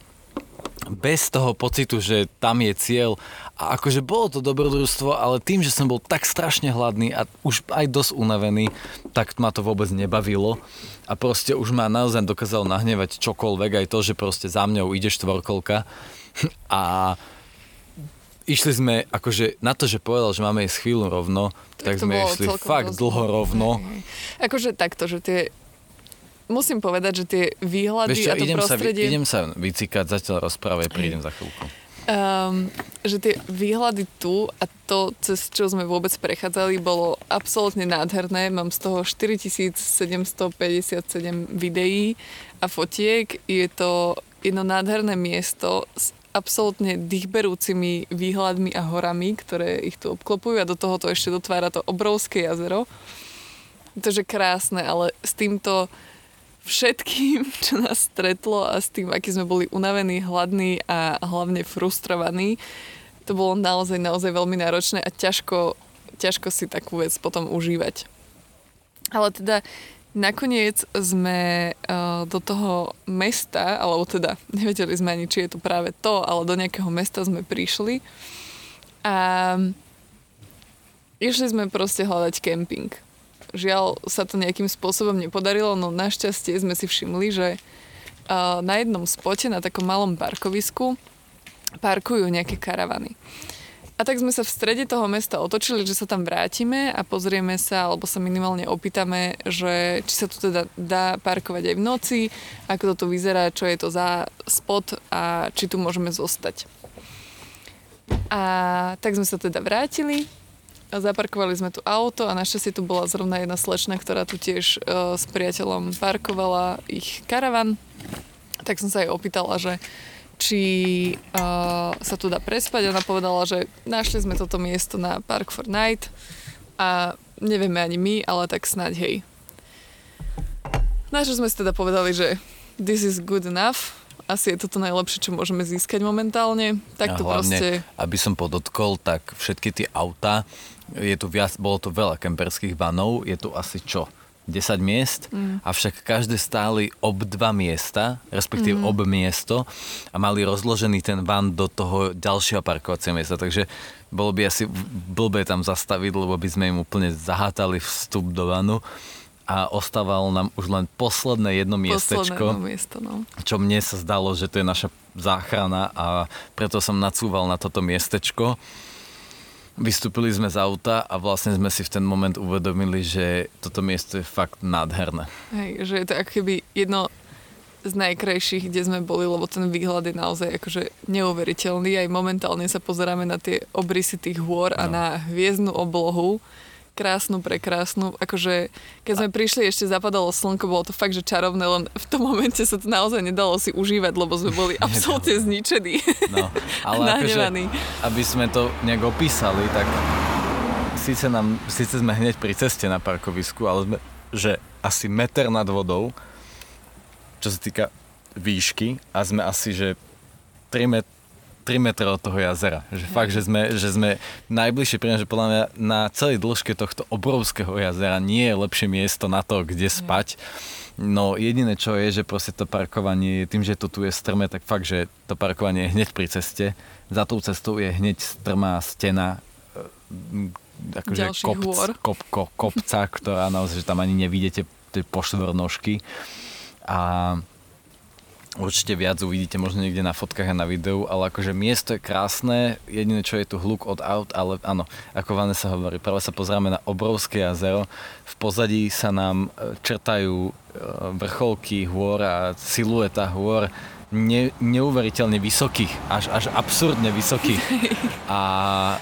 bez toho pocitu, že tam je cieľ a akože bolo to dobrodružstvo, ale tým, že som bol tak strašne hladný a už aj dosť unavený, tak ma to vôbec nebavilo. A proste už ma naozaj dokázal nahnevať čokoľvek, aj to, že proste za mňou ide štvorkolka. A išli sme, akože na to, že povedal, že máme ísť chvíľu rovno, tak, tak sme išli fakt dlho rovno. Akože takto, že tie musím povedať, že tie výhľady čo, a to idem prostredie... Sa, idem sa vycikať, zatiaľ rozprávať, prídem za chvíľku um, že tie výhľady tu a to, cez čo sme vôbec prechádzali, bolo absolútne nádherné. Mám z toho 4757 videí a fotiek. Je to jedno nádherné miesto s absolútne dýchberúcimi výhľadmi a horami, ktoré ich tu obklopujú a do toho to ešte dotvára to obrovské jazero. To je krásne, ale s týmto všetkým, čo nás stretlo a s tým, aký sme boli unavení, hladní a hlavne frustrovaní, to bolo naozaj, naozaj veľmi náročné a ťažko, ťažko si takú vec potom užívať. Ale teda nakoniec sme uh, do toho mesta, alebo teda nevedeli sme ani, či je to práve to, ale do nejakého mesta sme prišli a išli sme proste hľadať kemping. Žiaľ sa to nejakým spôsobom nepodarilo, no našťastie sme si všimli, že uh, na jednom spote, na takom malom parkovisku, parkujú nejaké karavany. A tak sme sa v strede toho mesta otočili, že sa tam vrátime a pozrieme sa, alebo sa minimálne opýtame, že či sa tu teda dá parkovať aj v noci, ako to tu vyzerá, čo je to za spot a či tu môžeme zostať. A tak sme sa teda vrátili, zaparkovali sme tu auto a našťastie tu bola zrovna jedna slečna, ktorá tu tiež uh, s priateľom parkovala ich karavan. Tak som sa jej opýtala, že či uh, sa tu dá prespať. Ona povedala, že našli sme toto miesto na Park for Night a nevieme ani my, ale tak snáď hej. Našli sme si teda povedali, že this is good enough. Asi je toto najlepšie, čo môžeme získať momentálne. Tak to proste... aby som podotkol, tak všetky tie auta, je tu viac, bolo tu veľa kemperských vanov, je tu asi čo? 10 miest, mm. avšak každé stáli ob dva miesta, respektíve mm. ob miesto a mali rozložený ten van do toho ďalšieho parkovacieho miesta, takže bolo by asi blbé tam zastaviť, lebo by sme im úplne zahátali vstup do vanu a ostávalo nám už len posledné jedno miestečko, jedno miesto, no. čo mne sa zdalo, že to je naša záchrana a preto som nacúval na toto miestečko Vystúpili sme z auta a vlastne sme si v ten moment uvedomili, že toto miesto je fakt nádherné. Hej, že je to ako keby jedno z najkrajších, kde sme boli, lebo ten výhľad je naozaj akože neuveriteľný. Aj momentálne sa pozeráme na tie obrysy tých hôr no. a na hviezdnu oblohu krásnu, prekrásnu. Akože, keď sme prišli, ešte zapadalo slnko, bolo to fakt, že čarovné, len v tom momente sa to naozaj nedalo si užívať, lebo sme boli absolútne zničení. No, ale akože, aby sme to nejak opísali, tak síce, nám, síce sme hneď pri ceste na parkovisku, ale sme, že asi meter nad vodou, čo sa týka výšky a sme asi, že 3, met, 3 metre od toho jazera. Že Hej. fakt, že sme, že sme najbližšie pri že podľa mňa na celej dĺžke tohto obrovského jazera nie je lepšie miesto na to, kde spať. No jediné čo je, že proste to parkovanie, tým, že to tu je strme, tak fakt, že to parkovanie je hneď pri ceste. Za tou cestou je hneď strmá stena e, akože kopc, kop, kop, kopca, ktorá naozaj, že tam ani nevidíte tie poštvornožky. A Určite viac uvidíte možno niekde na fotkách a na videu, ale akože miesto je krásne, jediné čo je tu hluk od aut, ale áno, ako Vanessa hovorí, práve sa pozrieme na obrovské jazero, v pozadí sa nám e, črtajú e, vrcholky hôr a silueta hôr, ne, neuveriteľne vysokých, až, až absurdne vysokých. A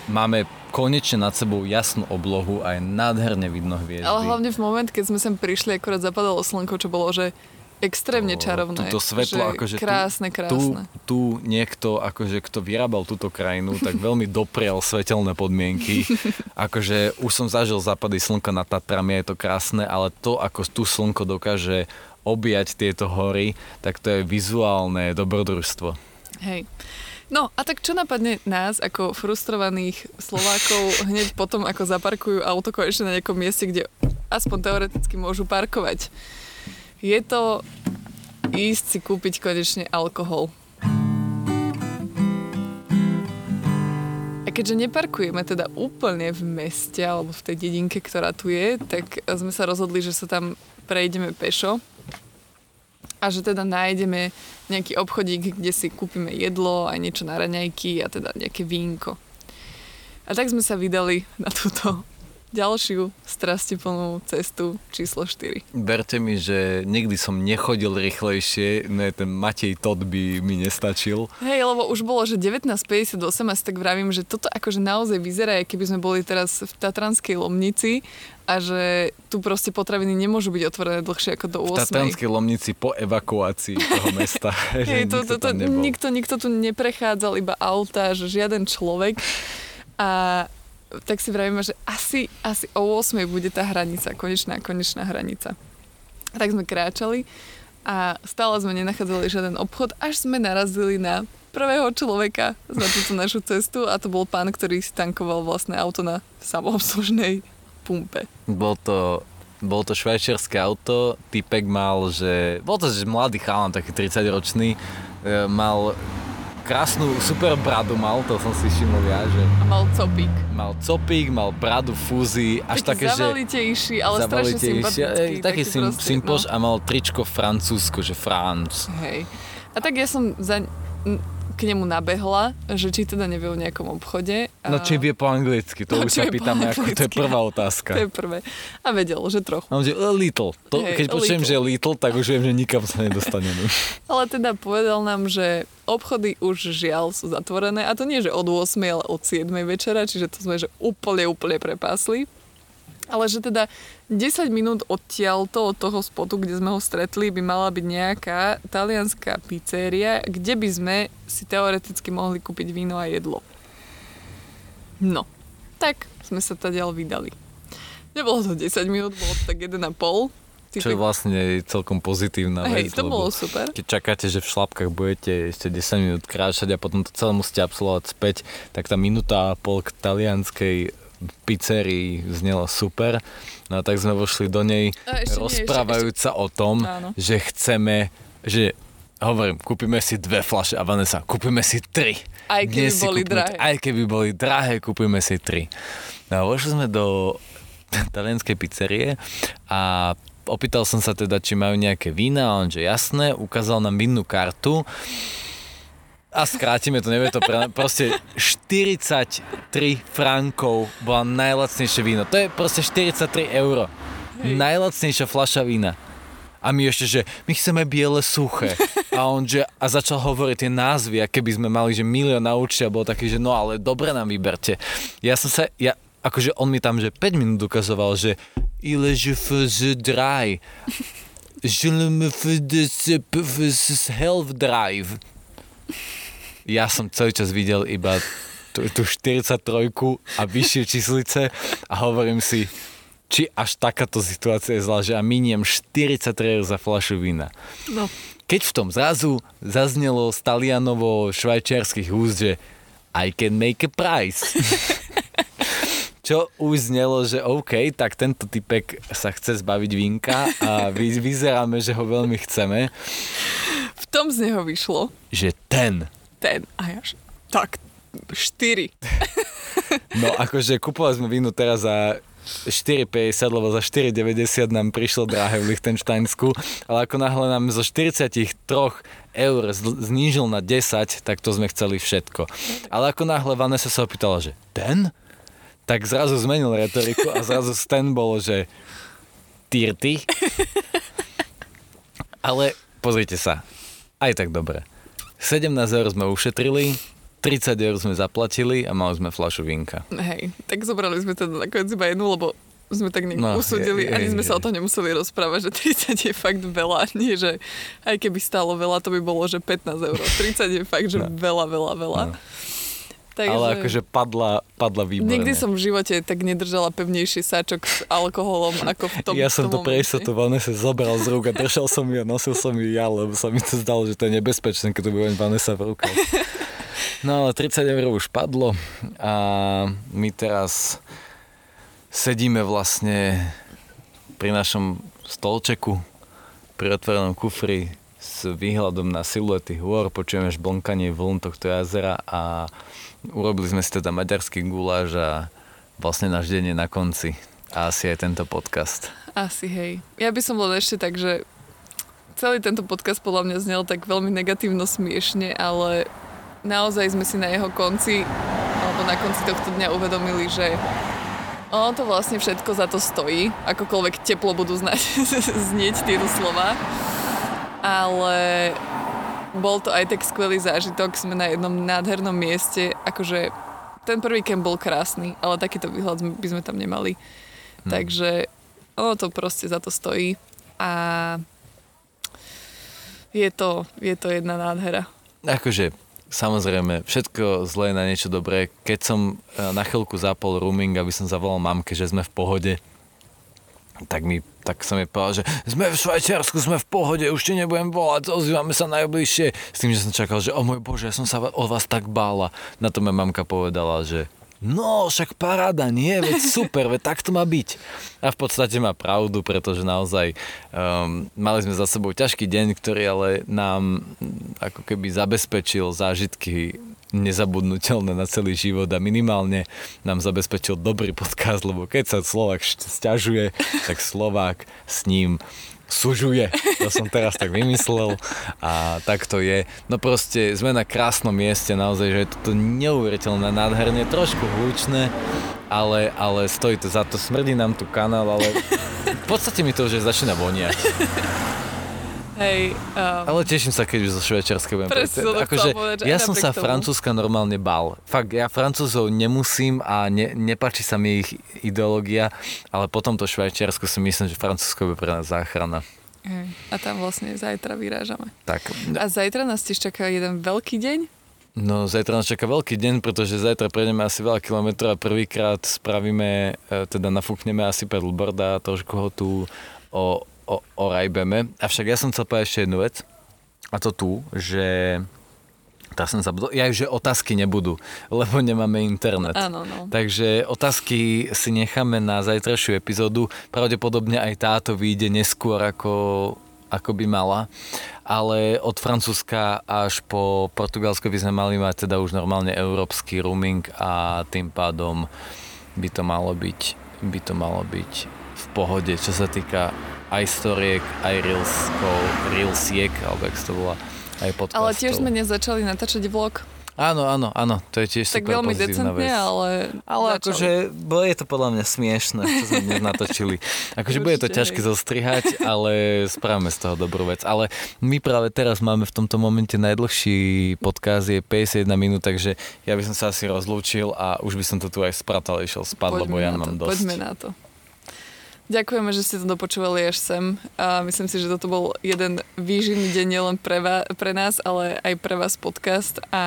máme konečne nad sebou jasnú oblohu a je nádherne vidno hviezdy. Ale hlavne v moment, keď sme sem prišli, akorát zapadalo slnko, čo bolo, že extrémne čarovné. Toto svetlo, akože krásne, krásne. Tu, tu niekto, akože kto vyrábal túto krajinu, tak veľmi doprial svetelné podmienky. akože už som zažil západy slnka na Tatrami, je to krásne, ale to, ako tu slnko dokáže objať tieto hory, tak to je vizuálne dobrodružstvo. Hej. No a tak čo napadne nás ako frustrovaných Slovákov hneď potom, ako zaparkujú auto konečne na nejakom mieste, kde aspoň teoreticky môžu parkovať? Je to ísť si kúpiť konečne alkohol. A keďže neparkujeme teda úplne v meste alebo v tej dedinke, ktorá tu je, tak sme sa rozhodli, že sa tam prejdeme pešo a že teda nájdeme nejaký obchodík, kde si kúpime jedlo, aj niečo na raňajky a teda nejaké vínko. A tak sme sa vydali na túto ďalšiu strastiplnú cestu číslo 4. Berte mi, že nikdy som nechodil rýchlejšie, no ten Matej Todd by mi nestačil. Hej, lebo už bolo, že 19.58 a tak vravím, že toto akože naozaj vyzerá, keby sme boli teraz v Tatranskej Lomnici a že tu proste potraviny nemôžu byť otvorené dlhšie ako do 8. V Tatranskej Lomnici po evakuácii toho mesta. Hej, to, to, to, nikto, nikto tu neprechádzal, iba auta, že žiaden človek. A tak si vravíme, že asi, asi o 8 bude tá hranica, konečná, konečná hranica. Tak sme kráčali a stále sme nenachádzali žiaden obchod, až sme narazili na prvého človeka za túto našu cestu a to bol pán, ktorý si tankoval vlastné auto na samoobslužnej pumpe. Bol to bol to švajčiarske auto, typek mal, že... Bol to že mladý chalan, taký 30 ročný, e, mal krásnu, super bradu mal, to som si všimol ja, že... A mal copík. Mal copík, mal bradu, fúzy, až taký také, zavalitejší, ale strašne sympatický. Ej, taký, taký sim, simpoš no. a mal tričko francúzsko, že Franc. Hej. A tak ja som za, k nemu nabehla, že či teda nevie o nejakom obchode. A... No či vie po anglicky, to no, už sa pýtame, ako to je prvá otázka. To je prvé. A vedel, že trochu. No, že a little. To, hey, keď počujem, že little, tak už viem, že nikam sa nedostaneme. ale teda povedal nám, že obchody už žiaľ sú zatvorené a to nie, že od 8, ale od 7 večera, čiže to sme že úplne, úplne prepásli. Ale že teda 10 minút odtiaľto od toho spotu, kde sme ho stretli, by mala byť nejaká talianská pizzeria, kde by sme si teoreticky mohli kúpiť víno a jedlo. No, tak sme sa ďal vydali. Nebolo to 10 minút, bolo to tak 1,5. Čo je vlastne celkom pozitívna vec. Hej, to bolo super. Keď čakáte, že v šlapkách budete ešte 10 minút kráčať a potom to celé musíte absolvovať späť, tak tá minúta a pol k talianskej pizzerii znelo super. No tak sme vošli do nej ešte, ešte. o tom, Áno. že chceme, že hovorím, kúpime si dve flaše a Vanessa, kúpime si tri. Aj keby Dnes boli kúpime, drahé. Aj keby boli drahé, kúpime si tri. No a vošli sme do talianskej pizzerie a opýtal som sa teda, či majú nejaké vína a on, že jasné, ukázal nám vinnú kartu a skrátime to, nevie to pre... Proste 43 frankov bola najlacnejšie víno. To je proste 43 euro. Hej. Najlacnejšia fľaša vína. A my ešte, že my chceme biele suché. A on, že, a začal hovoriť tie názvy, a keby sme mali, že milión na účte a bol taký, že no ale dobre nám vyberte. Ja som sa, ja, akože on mi tam, že 5 minút ukazoval, že il je je dry. Je me fais de drive ja som celý čas videl iba tú, tú 43 a vyššie číslice a hovorím si, či až takáto situácia je zlá, že ja miniem 43 eur za fľašu vína. No. Keď v tom zrazu zaznelo z Talianovo švajčiarských úst, že I can make a price. Čo už znelo, že OK, tak tento typek sa chce zbaviť vínka a vy, vyzeráme, že ho veľmi chceme. V tom z neho vyšlo. Že ten ten. A ja, tak, 4. no akože kupovali sme vínu teraz za 4,50, lebo za 4,90 nám prišlo drahé v Lichtensteinsku, ale ako náhle nám zo 43 eur znížil na 10, tak to sme chceli všetko. Ale ako náhle Vanessa sa opýtala, že ten? Tak zrazu zmenil retoriku a zrazu ten bolo, že tyrty. Ale pozrite sa, aj tak dobre. 17 eur sme ušetrili, 30 eur sme zaplatili a mali sme fľašu vinka. Hej, tak zobrali sme teda nakoniec iba jednu, lebo sme tak nejak no, usúdili, je, je, ani sme je. sa o to nemuseli rozprávať, že 30 je fakt veľa, nie že aj keby stálo veľa, to by bolo, že 15 eur. 30 je fakt, že no. veľa, veľa, veľa. No. Takže... Ale akože padla, padla výborne. Nikdy som v živote tak nedržala pevnejší sáčok s alkoholom ako v tom Ja som to pre istotu Vanessa zobral z rúk a držal som ju a nosil som ju ja, lebo sa mi to zdalo, že to je nebezpečné, keď to bude Vanessa v rukách. No ale 30 eur už padlo a my teraz sedíme vlastne pri našom stolčeku, pri otvorenom kufri s výhľadom na siluety hôr, počujeme žblnkanie vln tohto jazera a urobili sme si teda maďarský guláš a vlastne náš deň je na konci. A asi aj tento podcast. Asi, hej. Ja by som bol ešte tak, že celý tento podcast podľa mňa znel tak veľmi negatívno smiešne, ale naozaj sme si na jeho konci, alebo na konci tohto dňa uvedomili, že Ono to vlastne všetko za to stojí, akokoľvek teplo budú znať znieť tieto slova. Ale bol to aj tak skvelý zážitok, sme na jednom nádhernom mieste, akože ten prvý kemp bol krásny, ale takýto výhľad by sme tam nemali. Hmm. Takže ono to proste za to stojí a je to, je to jedna nádhera. Akože Samozrejme, všetko zlé na niečo dobré. Keď som e, na chvíľku zapol rooming, aby som zavolal mamke, že sme v pohode, tak mi tak som jej povedal, že sme v Švajčiarsku, sme v pohode, už ti nebudem volať, ozývame sa najbližšie. S tým, že som čakal, že o môj bože, ja som sa o vás tak bála. Na to ma mamka povedala, že no, však paráda, nie, veď super, veď tak to má byť. A v podstate má pravdu, pretože naozaj um, mali sme za sebou ťažký deň, ktorý ale nám ako keby zabezpečil zážitky nezabudnutelné na celý život a minimálne nám zabezpečil dobrý podcast, lebo keď sa Slovák stiažuje, tak Slovák s ním sužuje. To som teraz tak vymyslel a tak to je. No proste sme na krásnom mieste, naozaj, že je to neuveriteľné, nádherne, trošku hlučné, ale, ale stojí to za to. Smrdí nám tu kanál, ale v podstate mi to už začína voniať. Hej, um, Ale teším sa, keď už zo Švajčiarska budem. Presne, akože, povedať, ja som sa tomu. Francúzska normálne bal. Fakt, ja Francúzov nemusím a ne, nepáči sa mi ich ideológia, ale potom to Švajčiarsko si myslím, že Francúzsko je pre nás záchrana. Hej. A tam vlastne zajtra vyrážame. Tak. A zajtra nás tiež čaká jeden veľký deň. No, zajtra nás čaká veľký deň, pretože zajtra prejdeme asi veľa kilometrov a prvýkrát spravíme, e, teda nafúkneme asi pedalboard a trošku ho tu o, o, o rajbeme. Avšak ja som chcel povedať ešte jednu vec. A to tu, že... Teraz som zabudol. Ja že otázky nebudú, lebo nemáme internet. Áno, no. Takže otázky si necháme na zajtrajšiu epizódu. Pravdepodobne aj táto vyjde neskôr ako, ako by mala. Ale od Francúzska až po Portugalsko by sme mali mať teda už normálne európsky roaming a tým pádom by to malo byť, by to malo byť v pohode, čo sa týka aj storiek, aj reelskov, reelsiek, alebo jak to volá, aj podcastov. Ale tiež sme nezačali natáčať vlog. Áno, áno, áno, to je tiež Tak super veľmi decentne, vec. ale... Ale začali. akože, bo je to podľa mňa smiešne, čo sme dnes natočili. Akože bude to ťažké zostrihať, ale spravíme z toho dobrú vec. Ale my práve teraz máme v tomto momente najdlhší podcast, je 51 minút, takže ja by som sa asi rozlúčil a už by som to tu aj spratal, išiel spať, lebo ja mám to, dosť. Poďme na to. Ďakujeme, že ste to dopočúvali až sem. A myslím si, že toto bol jeden výživný deň nielen pre, va- pre nás, ale aj pre vás podcast. A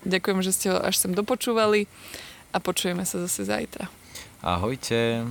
ďakujem, že ste ho až sem dopočúvali a počujeme sa zase zajtra. Ahojte.